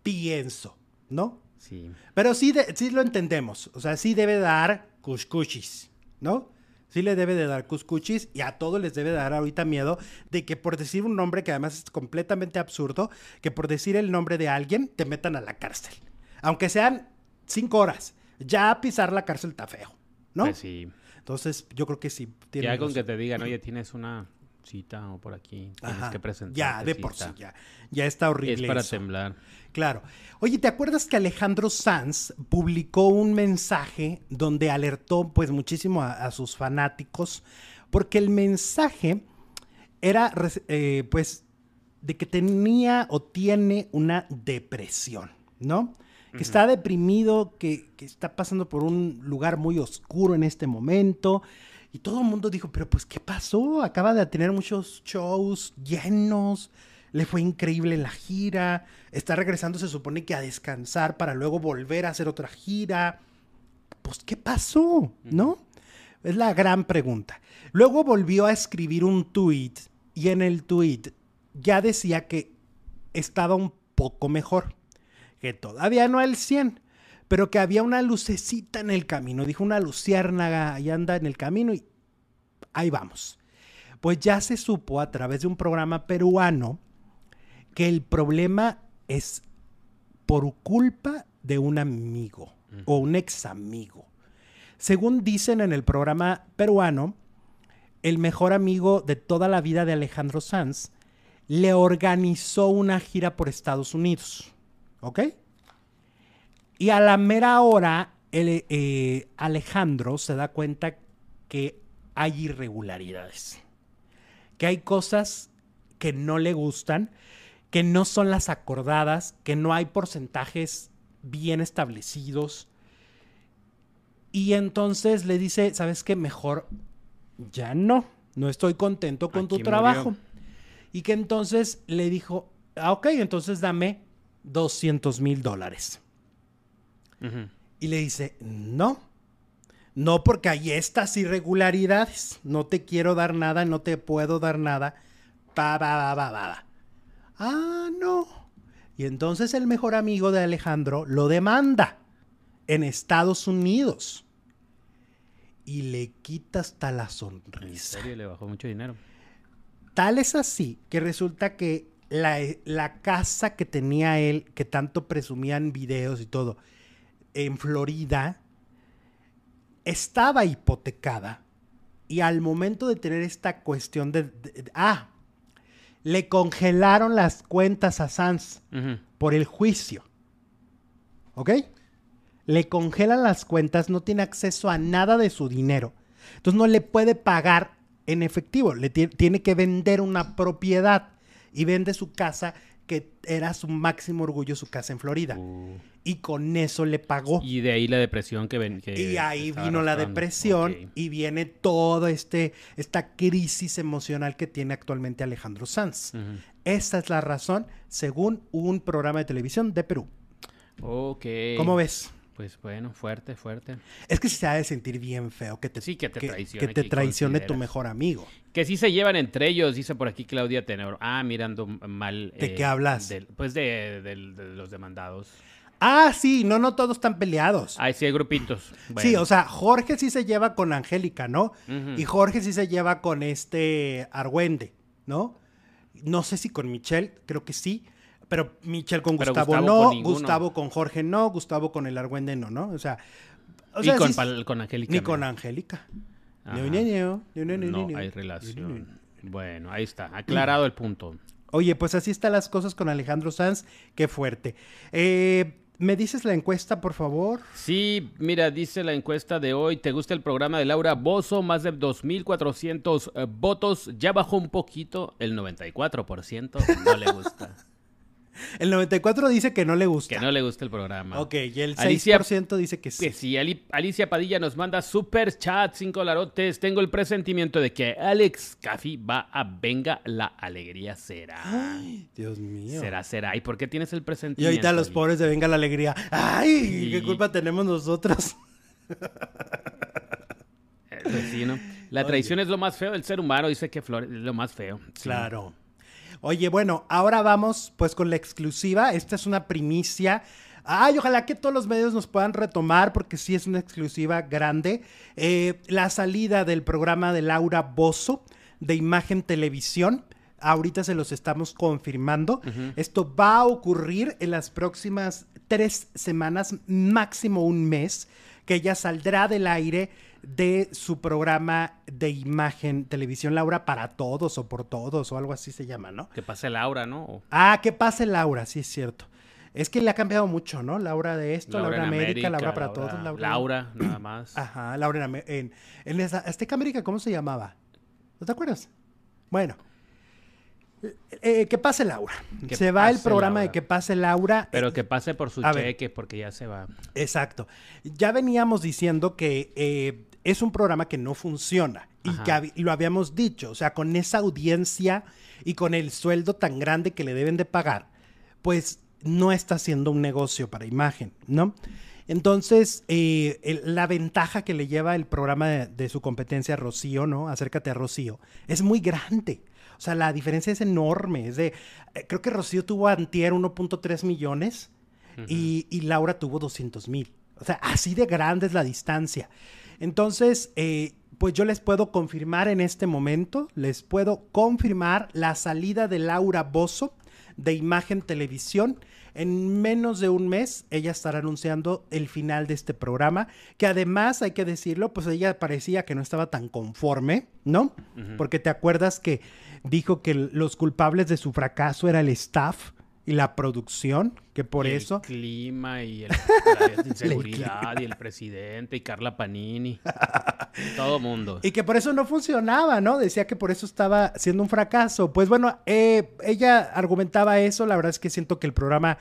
Pienso, ¿no? Sí. Pero sí, de- sí lo entendemos. O sea, sí debe dar cuscuchis, ¿no? Sí le debe de dar cuscuchis y a todos les debe de dar ahorita miedo de que por decir un nombre que además es completamente absurdo, que por decir el nombre de alguien te metan a la cárcel. Aunque sean cinco horas. Ya pisar la cárcel está feo, ¿no? Pues sí. Entonces yo creo que sí. tiene Ya con que te digan, oye, tienes una cita o por aquí, tienes Ajá. que presentar. Ya, de por sí, ya. Ya está horrible. Es para eso. temblar. Claro. Oye, ¿te acuerdas que Alejandro Sanz publicó un mensaje donde alertó pues muchísimo a, a sus fanáticos? Porque el mensaje era eh, pues de que tenía o tiene una depresión, ¿no? Que está deprimido, que, que está pasando por un lugar muy oscuro en este momento. Y todo el mundo dijo, pero pues, ¿qué pasó? Acaba de tener muchos shows llenos, le fue increíble la gira, está regresando, se supone que a descansar para luego volver a hacer otra gira. Pues, ¿qué pasó? ¿No? Es la gran pregunta. Luego volvió a escribir un tuit y en el tuit ya decía que estaba un poco mejor, que todavía no al 100, pero que había una lucecita en el camino. Dijo una luciérnaga y anda en el camino y ahí vamos. Pues ya se supo a través de un programa peruano que el problema es por culpa de un amigo o un ex amigo. Según dicen en el programa peruano, el mejor amigo de toda la vida de Alejandro Sanz le organizó una gira por Estados Unidos. ¿Ok? Y a la mera hora, el, eh, Alejandro se da cuenta que hay irregularidades. Que hay cosas que no le gustan, que no son las acordadas, que no hay porcentajes bien establecidos. Y entonces le dice, ¿sabes qué? Mejor ya no, no estoy contento con tu trabajo. murió. Y que entonces le dijo, ah, ok, entonces dame 200 mil dólares. Y le dice, no, no porque hay estas irregularidades, no te quiero dar nada, no te puedo dar nada. Pa, pa, pa. Ah, no. Y entonces el mejor amigo de Alejandro lo demanda en Estados Unidos. Y le quita hasta la En sonrisa. serio, le bajó mucho dinero. Tal es así que resulta que la, la casa que tenía él, que tanto presumían videos y todo, en Florida, estaba hipotecada. Y al momento de tener esta cuestión de... de- de- ah, le congelaron las cuentas a Sanz por el juicio. ¿Ok? Le congelan las cuentas, no tiene acceso a nada de su dinero. Entonces no le puede pagar en efectivo. Le ti- tiene que vender una propiedad y vende su casa, que era su máximo orgullo, su casa en Florida. Uh. Y con eso le pagó. Y de ahí la depresión que ven. que Y ahí vino la depresión y viene toda este, esta crisis emocional que tiene actualmente Alejandro Sanz. Ujú. Esta es la razón, según un programa de televisión de Perú. Ok. ¿Cómo ves? Pues bueno, fuerte, fuerte. Es que se ha de sentir bien feo que te, Sí, que te traicione, que te que traicione tu mejor amigo. Que sí se llevan entre ellos, dice por aquí Claudia Tenor. Ah, mirando mal. ¿De qué hablas? del- pues de, los demandados. Ah, sí, no, no todos están peleados. Ahí sí hay grupitos. Sí, o sea, Jorge sí se lleva con Angélica, ¿no? Y Jorge sí se lleva con este Argüende, ¿no? No sé si con Michelle, creo que sí. Pero Michelle con Pero Gustavo, Gustavo no, con. Gustavo con Jorge no, Gustavo con el Argüende no, ¿no? O sea, o y sea, con, sí- con Angélica. ni no. con Angélica. No, No no. hay relación. Bueno, ahí está. Aclarado el punto. Oye, pues así están las cosas con Alejandro Sanz. Qué fuerte. Eh, ¿Me dices la encuesta, por favor? Sí, mira, dice la encuesta de hoy, ¿te gusta el programa de Laura Bozo? Más de 2.400 eh, votos, ya bajó un poquito, el 94% no le gusta. El 94 dice que no le gusta. que no le gusta el programa. Ok, y el 6% Alicia- dice que sí. Que Ali- Alicia Padilla nos manda super chat, 5 larotes, tengo el presentimiento de que Alex Caffi va a Venga la Alegría será. Ay, Dios mío. Será, será. ¿Y por qué tienes el Y presentimiento? ahorita los pobres de Venga la Alegría. ¡Ay! Y- ¿Qué culpa tenemos nosotros? Eh, pues sí, ¿no? La traición es lo más feo del ser humano, dice que Flores es lo más feo. Sí. Claro. Oye, bueno, ahora vamos pues con la exclusiva. Esta es una primicia. Ay, ojalá que todos los medios nos puedan retomar porque sí es una exclusiva grande. Eh, la salida del programa de Laura Bozo de Imagen Televisión. Ahorita se los estamos confirmando. Esto va a ocurrir en las próximas tres semanas, máximo un mes, que ella saldrá del aire de su programa de imagen televisión Laura para todos o por todos o algo así se llama, ¿no? Que pase Laura, ¿no? Ah, que pase Laura, sí es cierto. Es que le ha cambiado mucho, ¿no? Laura de esto, Laura, en América, Laura para todos, Laura. Laura, nada más. Ajá, Laura en, en, en esa- Azteca América, ¿cómo se llamaba? ¿No te acuerdas? Bueno. eh, eh, que pase Laura. Que se va el programa de Laura. que pase Laura. Pero que pase por su A ver. cheque, porque ya se va. Exacto. Ya veníamos diciendo que eh, es un programa que no funciona y Ajá. que hab- lo habíamos dicho, o sea, con esa audiencia y con el sueldo tan grande que le deben de pagar, pues no está haciendo un negocio para imagen, ¿no? Entonces, eh, el- la ventaja que le lleva el programa de, de su competencia Rocío, ¿no? Acércate a Rocío, es muy grande. O sea, la diferencia es enorme. Es de, eh, creo que Rocío tuvo antier 1.3 millones y, y Laura tuvo 200 mil. O sea, así de grande es la distancia. Entonces, eh, pues yo les puedo confirmar en este momento, les puedo confirmar la salida de Laura Bozo de Imagen Televisión. En menos de un mes, ella estará anunciando el final de este programa, que además, hay que decirlo, pues ella parecía que no estaba tan conforme, ¿no? Porque te acuerdas que dijo que los culpables de su fracaso era el staff y la producción, que por Y el eso... clima y el, la inseguridad y el presidente y Carla Panini. Todo mundo. Y que por eso no funcionaba, ¿no? Decía que por eso estaba siendo un fracaso. Pues bueno, eh, ella argumentaba eso. La verdad es que siento que el programa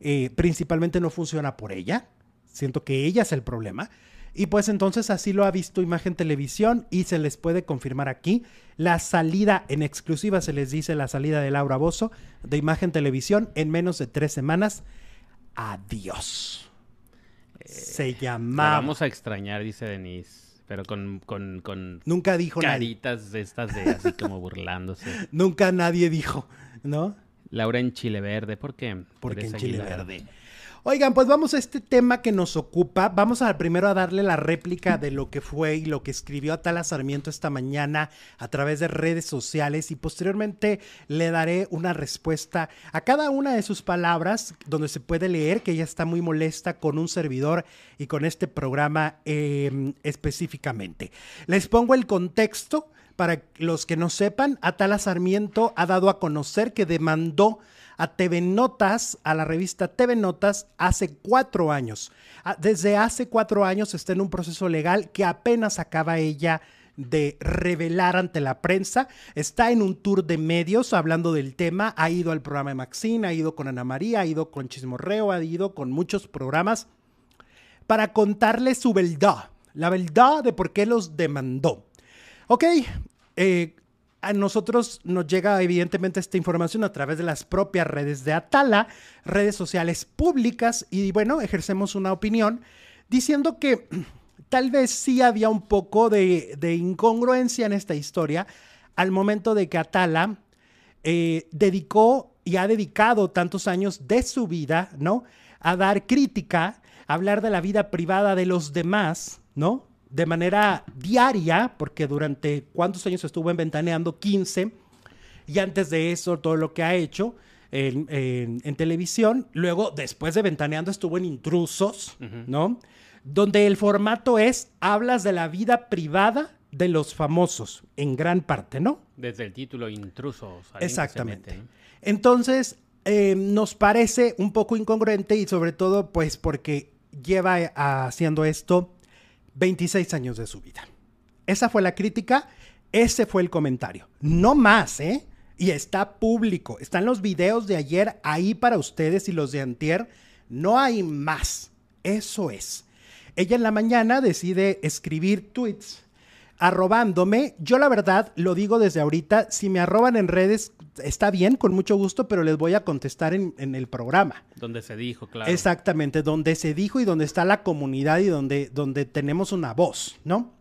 eh, principalmente no funciona por ella. Siento que ella es el problema. Y pues entonces así lo ha visto Imagen Televisión y se les puede confirmar aquí. La salida en exclusiva, se les dice la salida de Laura Bozo de Imagen Televisión en menos de tres semanas. Adiós. Se La llamaba. vamos a extrañar, dice Denise. Pero con, con, con Nunca dijo caritas estas de así como burlándose. Nunca nadie dijo, ¿no? Laura en Chile Verde, ¿por qué? Porque en Chile. Verde. Oigan, pues vamos a este tema que nos ocupa. Vamos primero a darle la réplica de lo que fue y lo que escribió Atala Sarmiento esta mañana a través de redes sociales y posteriormente le daré una respuesta a cada una de sus palabras donde se puede leer que ella está muy molesta con un servidor y con este programa eh, específicamente. Les pongo el contexto. Para los que no sepan, Atala Sarmiento ha dado a conocer que demandó a TV Notas, a la revista TV Notas, hace cuatro años. Ah, Desde hace cuatro años está en un proceso legal que apenas acaba ella de revelar ante la prensa. Está en un tour de medios hablando del tema. Ha ido al programa de Maxine, ha ido con Ana María, ha ido con Chismorreo, ha ido con muchos programas para contarles su verdad, la verdad de por qué los demandó. Ok, eh, a nosotros nos llega evidentemente esta información a través de las propias redes de Atala, redes sociales públicas, y bueno, ejercemos una opinión diciendo que tal vez sí había un poco de, incongruencia en esta historia al momento de que Atala eh, dedicó y ha dedicado tantos años de su vida, ¿no? a dar crítica, a hablar de la vida privada de los demás, ¿no? De manera diaria, porque durante cuántos años estuvo en Ventaneando, 15, y antes de eso todo lo que ha hecho en, televisión. Luego, después de Ventaneando, estuvo en Intrusos, ¿no? Donde el formato es, hablas de la vida privada de los famosos, en gran parte, ¿no? Desde el título Intrusos. Exactamente. Entonces, eh, nos parece un poco incongruente y sobre todo, pues, porque lleva haciendo esto 26 años de su vida. Esa fue la crítica, ese fue el comentario. No más, ¿eh? Y está público. Están los videos de ayer ahí para ustedes y los de antier. No hay más. Eso es. Ella en la mañana decide escribir tweets arrobándome. Yo la verdad lo digo desde ahorita, si me arroban en redes está bien, con mucho gusto, pero les voy a contestar en, el programa. Donde se dijo, claro. Exactamente, donde se dijo y donde está la comunidad y donde, donde tenemos una voz, ¿no?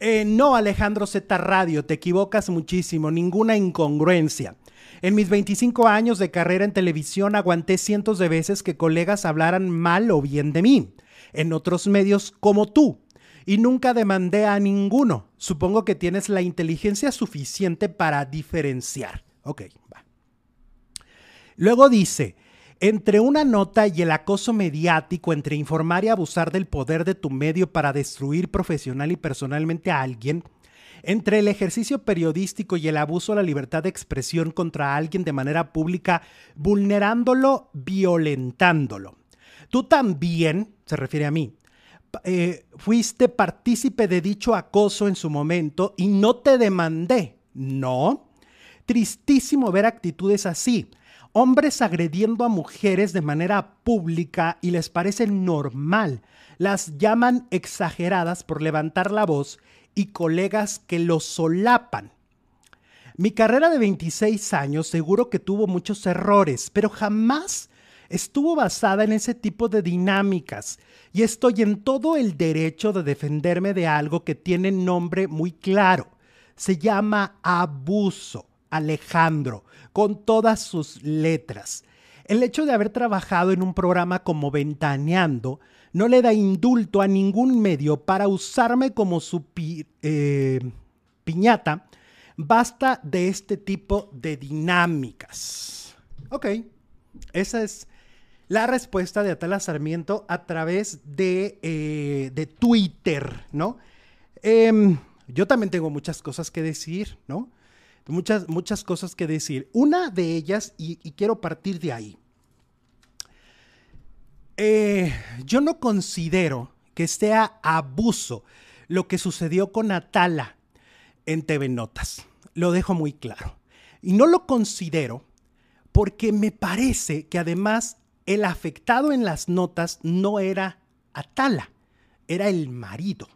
Eh, no, Alejandro Z Radio, te equivocas muchísimo, ninguna incongruencia. En mis 25 años de carrera en televisión aguanté cientos de veces que colegas hablaran mal o bien de mí. En otros medios como tú, y nunca demandé a ninguno. Supongo que tienes la inteligencia suficiente para diferenciar. Ok, va. Luego dice, entre una nota y el acoso mediático, entre informar y abusar del poder de tu medio para destruir profesional y personalmente a alguien, entre el ejercicio periodístico y el abuso a la libertad de expresión contra alguien de manera pública, vulnerándolo, violentándolo. Tú también, se refiere a mí, eh, fuiste partícipe de dicho acoso en su momento y no te demandé. No. Tristísimo ver actitudes así. Hombres agrediendo a mujeres de manera pública y les parece normal. Las llaman exageradas por levantar la voz y colegas que lo solapan. Mi carrera de 26 años seguro que tuvo muchos errores, pero jamás estuvo basada en ese tipo de dinámicas y estoy en todo el derecho de defenderme de algo que tiene nombre muy claro. Se llama abuso, Alejandro, con todas sus letras. El hecho de haber trabajado en un programa como Ventaneando no le da indulto a ningún medio para usarme como su eh, piñata. Basta de este tipo de dinámicas. Ok, esa es la respuesta de Atala Sarmiento a través de, eh, de Twitter, ¿no? Em, yo también tengo muchas cosas que decir, ¿no? Muchas, muchas cosas que decir. Una de ellas, y, quiero partir de ahí. Eh, yo no considero que sea abuso lo que sucedió con Atala en TV Notas. Lo dejo muy claro. Y no lo considero porque me parece que además el afectado en las notas no era Atala, era el marido.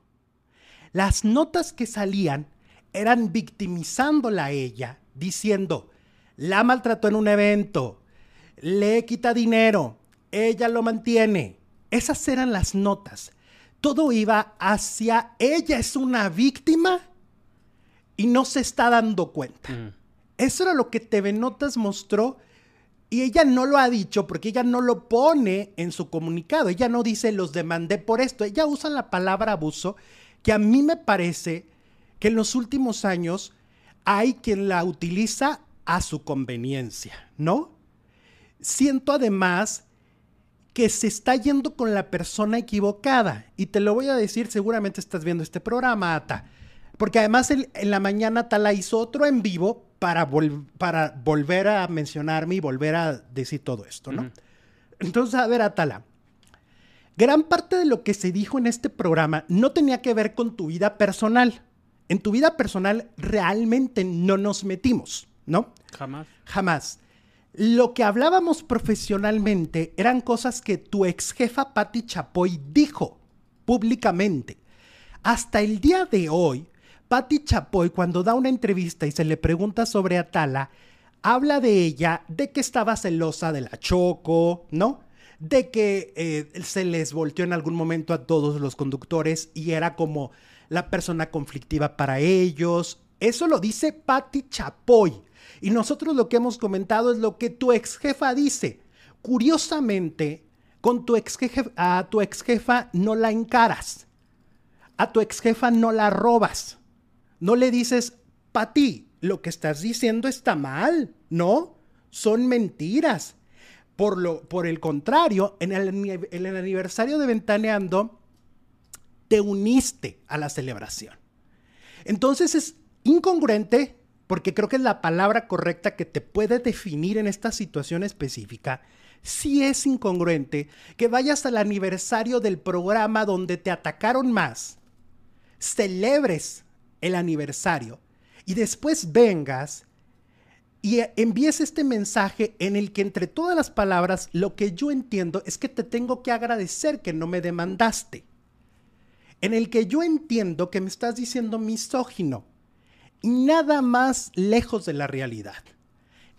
Las notas que salían eran victimizándola a ella, diciendo, la maltrató en un evento, le quita dinero, ella lo mantiene. Esas eran las notas. Todo iba hacia ella es una víctima y no se está dando cuenta. Mm. Eso era lo que TV Notas mostró y ella no lo ha dicho porque ella no lo pone en su comunicado. Ella no dice los demandé por esto. Ella usa la palabra abuso que a mí me parece que en los últimos años hay quien la utiliza a su conveniencia, ¿no? Siento además que se está yendo con la persona equivocada. Y te lo voy a decir, seguramente estás viendo este programa, Ata. Porque además en, la mañana Tala hizo otro en vivo para, para volver a mencionarme y volver a decir todo esto, ¿no? Entonces, a ver, Atala, gran parte de lo que se dijo en este programa no tenía que ver con tu vida personal. En tu vida personal realmente no nos metimos, ¿no? Jamás. Jamás. Lo que hablábamos profesionalmente eran cosas que tu ex jefa Patti Chapoy dijo públicamente. Hasta el día de hoy, Patti Chapoy, cuando da una entrevista y se le pregunta sobre Atala, habla de ella, de que estaba celosa de la Choco, ¿no? De que eh, se les volteó en algún momento a todos los conductores y era como la persona conflictiva para ellos. Eso lo dice Patti Chapoy. Y nosotros lo que hemos comentado es lo que tu ex jefa dice. Curiosamente, Con tu ex a tu ex jefa no la encaras. A tu ex jefa no la robas. No le dices, Pati, lo que estás diciendo está mal, ¿no? Son mentiras. Por, lo, por el contrario, en el, en el aniversario de Ventaneando, te uniste a la celebración. Entonces es incongruente, porque creo que es la palabra correcta que te puede definir en esta situación específica. Si es incongruente que vayas al aniversario del programa donde te atacaron más, celebres el aniversario y después vengas y envíes este mensaje en el que entre todas las palabras lo que yo entiendo es que te tengo que agradecer que no me demandaste. En el que yo entiendo que me estás diciendo misógino y nada más lejos de la realidad.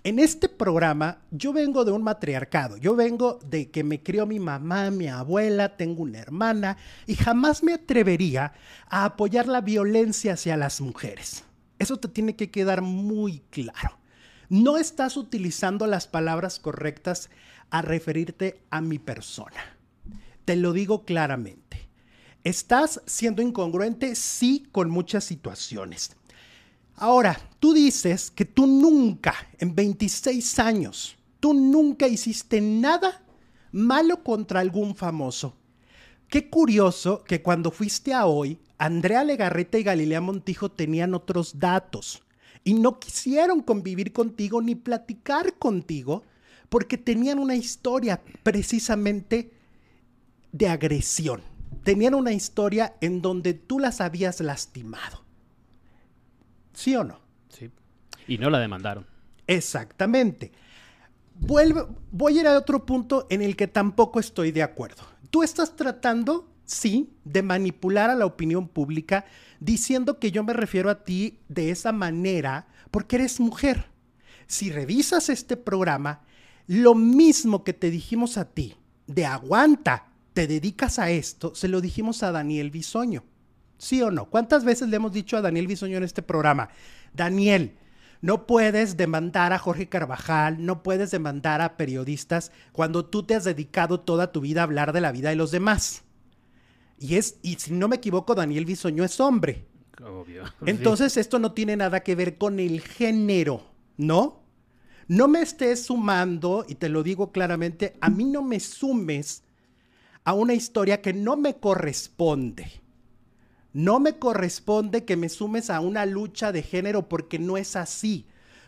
En este programa yo vengo de un matriarcado, yo vengo de que me crió mi mamá, mi abuela, tengo una hermana y jamás me atrevería a apoyar la violencia hacia las mujeres. Eso te tiene que quedar muy claro. No estás utilizando las palabras correctas a referirte a mi persona. Te lo digo claramente. Estás siendo incongruente, sí, con muchas situaciones. Ahora, tú dices que tú nunca, en 26 años, tú nunca hiciste nada malo contra algún famoso. Qué curioso que cuando fuiste a hoy, Andrea Legarreta y Galilea Montijo tenían otros datos y no quisieron convivir contigo ni platicar contigo porque tenían una historia precisamente de agresión. Tenían una historia en donde tú las habías lastimado. ¿Sí o no? Sí. Y no la demandaron. Exactamente. voy a ir a otro punto en el que tampoco estoy de acuerdo. Tú estás tratando, sí, de manipular a la opinión pública diciendo que yo me refiero a ti de esa manera porque eres mujer. Si revisas este programa, lo mismo que te dijimos a ti de aguanta, te dedicas a esto, se lo dijimos a Daniel Bisoño. ¿Sí o no? ¿Cuántas veces le hemos dicho a Daniel Bisoño en este programa? Daniel, no puedes demandar a Jorge Carvajal, no puedes demandar a periodistas cuando tú te has dedicado toda tu vida a hablar de la vida de los demás. Y es, y si no me equivoco, Daniel Bisoño es hombre. Obvio. Entonces, esto no tiene nada que ver con el género, ¿no? No me estés sumando, y te lo digo claramente, a mí no me sumes a una historia que no me corresponde. No me corresponde que me sumes a una lucha de género porque no es así.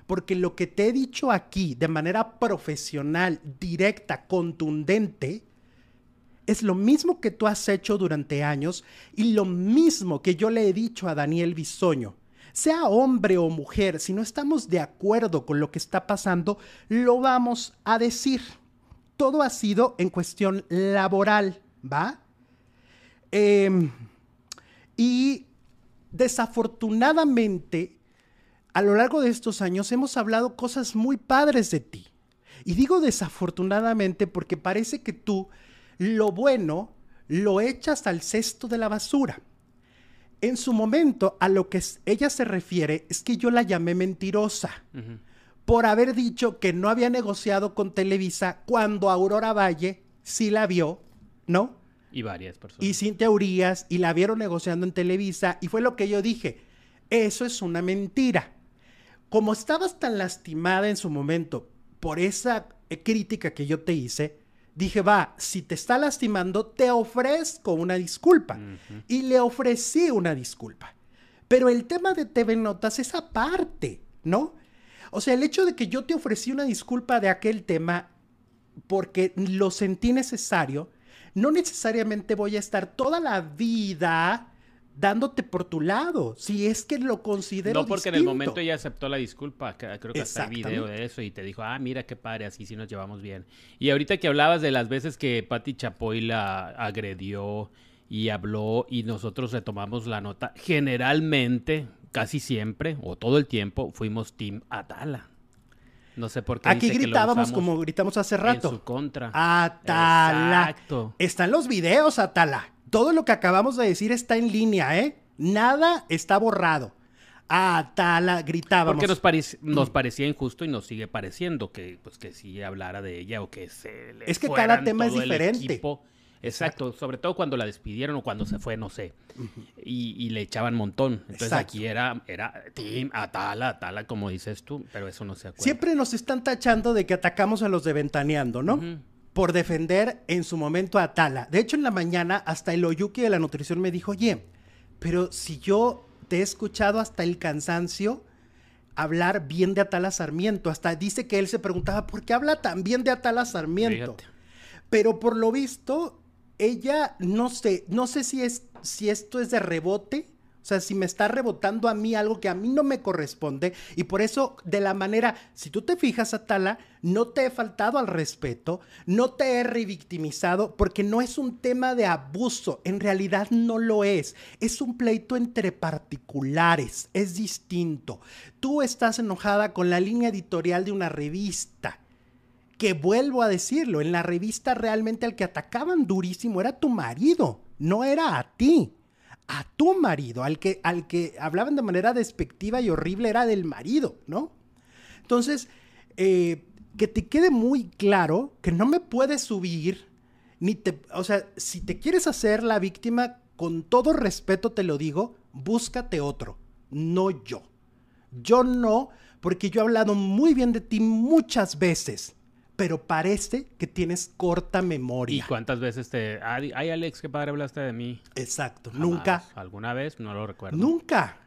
Porque lo que te he dicho aquí de manera profesional, directa, contundente, es lo mismo que tú has hecho durante años y lo mismo que yo le he dicho a Daniel Bisoño. Sea hombre o mujer, si no estamos de acuerdo con lo que está pasando, lo vamos a decir. Todo ha sido en cuestión laboral, ¿va? Em, y desafortunadamente, a lo largo de estos años hemos hablado cosas muy padres de ti. Y digo desafortunadamente porque parece que tú lo bueno lo echas al cesto de la basura. En su momento, a lo que ella se refiere es que yo la llamé mentirosa por haber dicho que no había negociado con Televisa cuando Aurora Valle sí la vio, ¿no? Y varias personas. Y sin teorías, y la vieron negociando en Televisa, y fue lo que yo dije, eso es una mentira. Como estabas tan lastimada en su momento por esa crítica que yo te hice, dije, va, si te está lastimando, te ofrezco una disculpa. Y le ofrecí una disculpa. Pero el tema de TV Notas es aparte, ¿no? O sea, el hecho de que yo te ofrecí una disculpa de aquel tema porque lo sentí necesario, no necesariamente voy a estar toda la vida dándote por tu lado, si es que lo considero No, porque en el momento ella aceptó la disculpa, creo que hasta el video de eso, y te dijo, ah, mira qué padre, así sí nos llevamos bien. Y ahorita que hablabas de las veces que Patti Chapoy la agredió y habló y nosotros retomamos la nota, generalmente, casi siempre, o todo el tiempo, fuimos Team Atala. No sé por qué. Aquí gritábamos como gritamos hace rato. En su contra. Atala. Exacto. Están los videos, Atala. Todo lo que acabamos de decir está en línea, ¿eh? Nada está borrado. Atala, gritábamos. Porque nos, nos parecía injusto y nos sigue pareciendo que, pues, que sí hablara de ella o que se le Es que cada tema es diferente. Exacto, sobre todo cuando la despidieron o cuando se fue, no sé. y, le echaban montón. Entonces aquí era, era Team Atala, Atala, como dices tú, pero eso no se acuerda. Siempre nos están tachando de que atacamos a los de Ventaneando, ¿no? Por defender en su momento a Atala. De hecho, en la mañana, hasta el Oyuki de la nutrición me dijo, oye, pero si yo te he escuchado hasta el cansancio hablar bien de Atala Sarmiento. Hasta dice que él se preguntaba, ¿por qué habla tan bien de Atala Sarmiento? Pero por lo visto, ella, no sé, no sé si, es, si esto es de rebote, o sea, si me está rebotando a mí algo que a mí no me corresponde y por eso de la manera, si tú te fijas, Atala, no te he faltado al respeto, no te he revictimizado porque no es un tema de abuso, en realidad no lo es, es un pleito entre particulares, es distinto. Tú estás enojada con la línea editorial de una revista que vuelvo a decirlo, en la revista realmente al que atacaban durísimo era tu marido, no era a ti. A tu marido, al que, al que hablaban de manera despectiva y horrible era del marido, ¿no? Entonces, eh, que te quede muy claro que no me puedes subir, ni te, o sea, si te quieres hacer la víctima, con todo respeto te lo digo, búscate otro, no yo. Yo no, porque yo he hablado muy bien de ti muchas veces pero parece que tienes corta memoria. ¿Y cuántas veces te... Ay, Alex, qué padre hablaste de mí. Exacto, nunca. ¿Alguna vez? No lo recuerdo. Nunca.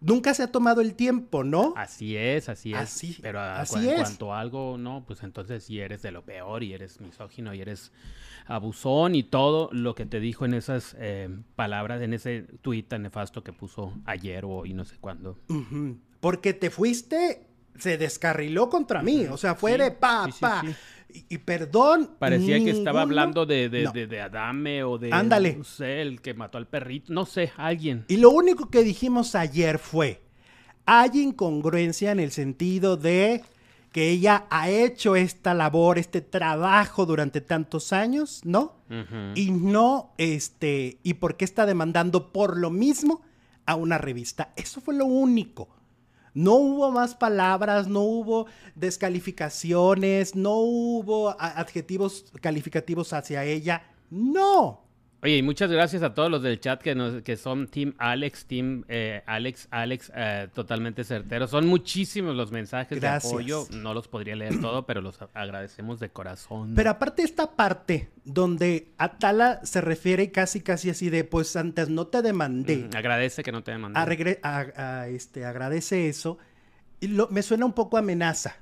Nunca se ha tomado el tiempo, ¿no? Así es, así es. Así, pero así en cuanto a algo, no, pues entonces sí eres de lo peor y eres misógino y eres abusón y todo lo que te dijo en esas eh, palabras, en ese tuit tan nefasto que puso ayer o y no sé cuándo. Porque te fuiste se descarriló contra mí. O sea, fue de pa, pa. Y, perdón. Parecía que estaba hablando de, de, Adame o de. Ándale. No sé, el que mató al perrito. No sé, alguien. Y lo único que dijimos ayer fue: hay incongruencia en el sentido de que ella ha hecho esta labor, este trabajo durante tantos años, ¿no? Y no, este, y por qué está demandando por lo mismo a una revista. Eso fue lo único. No hubo más palabras, no hubo descalificaciones, no hubo adjetivos calificativos hacia ella. No. Oye, y muchas gracias a todos los del chat que, nos, que son Team Alex, Team eh, Alex, Alex, eh, totalmente certeros. Son muchísimos los mensajes de apoyo. No los podría leer todo, pero los agradecemos de corazón. Pero aparte esta parte donde Atala se refiere casi casi así de, pues antes no te demandé. agradece que no te demandé. A, este, agradece eso. Y lo, me suena un poco amenaza.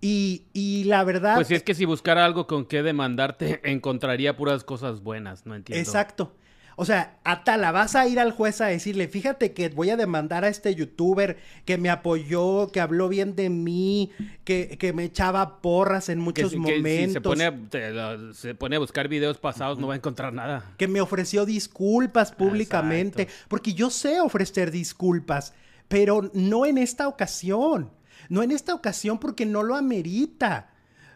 Y, la verdad. Pues si es que si buscara algo con qué demandarte, encontraría puras cosas buenas, no entiendo. Exacto. O sea, Atala, vas a ir al juez a decirle, fíjate que voy a demandar a este youtuber que me apoyó, que habló bien de mí, que, me echaba porras en muchos momentos. se, pone a, se pone a buscar videos pasados, no va a encontrar nada. Que me ofreció disculpas públicamente, porque yo sé ofrecer disculpas, pero no en esta ocasión. No en esta ocasión porque no lo amerita.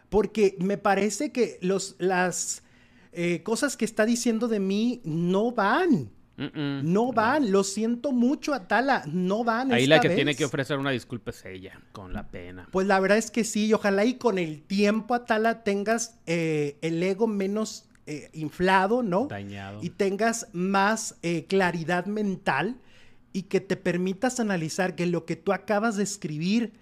Porque me parece que los, las eh, cosas que está diciendo de mí no van. no van, lo siento mucho, Atala, no van. Ahí la que tiene que ofrecer una disculpa es ella, con la pena. Pues la verdad es que sí, y ojalá y con el tiempo, Atala, tengas eh, el ego menos eh, inflado, ¿no? Dañado. Y tengas más claridad mental y que te permitas analizar que lo que tú acabas de escribir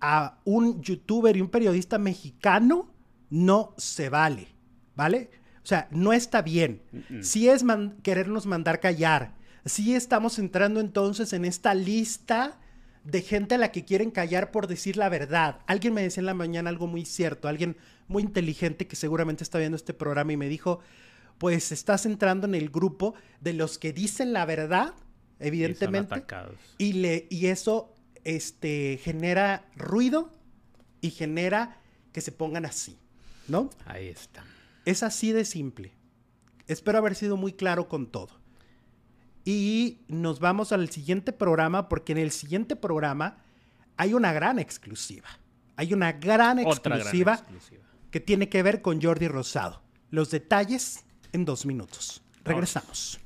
a un youtuber y un periodista mexicano no se vale, ¿vale? O sea, no está bien. Si es querernos mandar callar. Si estamos entrando entonces en esta lista de gente a la que quieren callar por decir la verdad. Alguien me decía en la mañana algo muy cierto, alguien muy inteligente que seguramente está viendo este programa y me dijo, pues estás entrando en el grupo de los que dicen la verdad, evidentemente. Y, le, y eso este, genera ruido y genera que se pongan así, ¿no? Ahí está. Es así de simple. Espero haber sido muy claro con todo. Y nos vamos al siguiente programa porque en el siguiente programa hay una gran exclusiva. Hay una gran exclusiva, que tiene que ver con Jordi Rosado. Los detalles en dos minutos. Regresamos.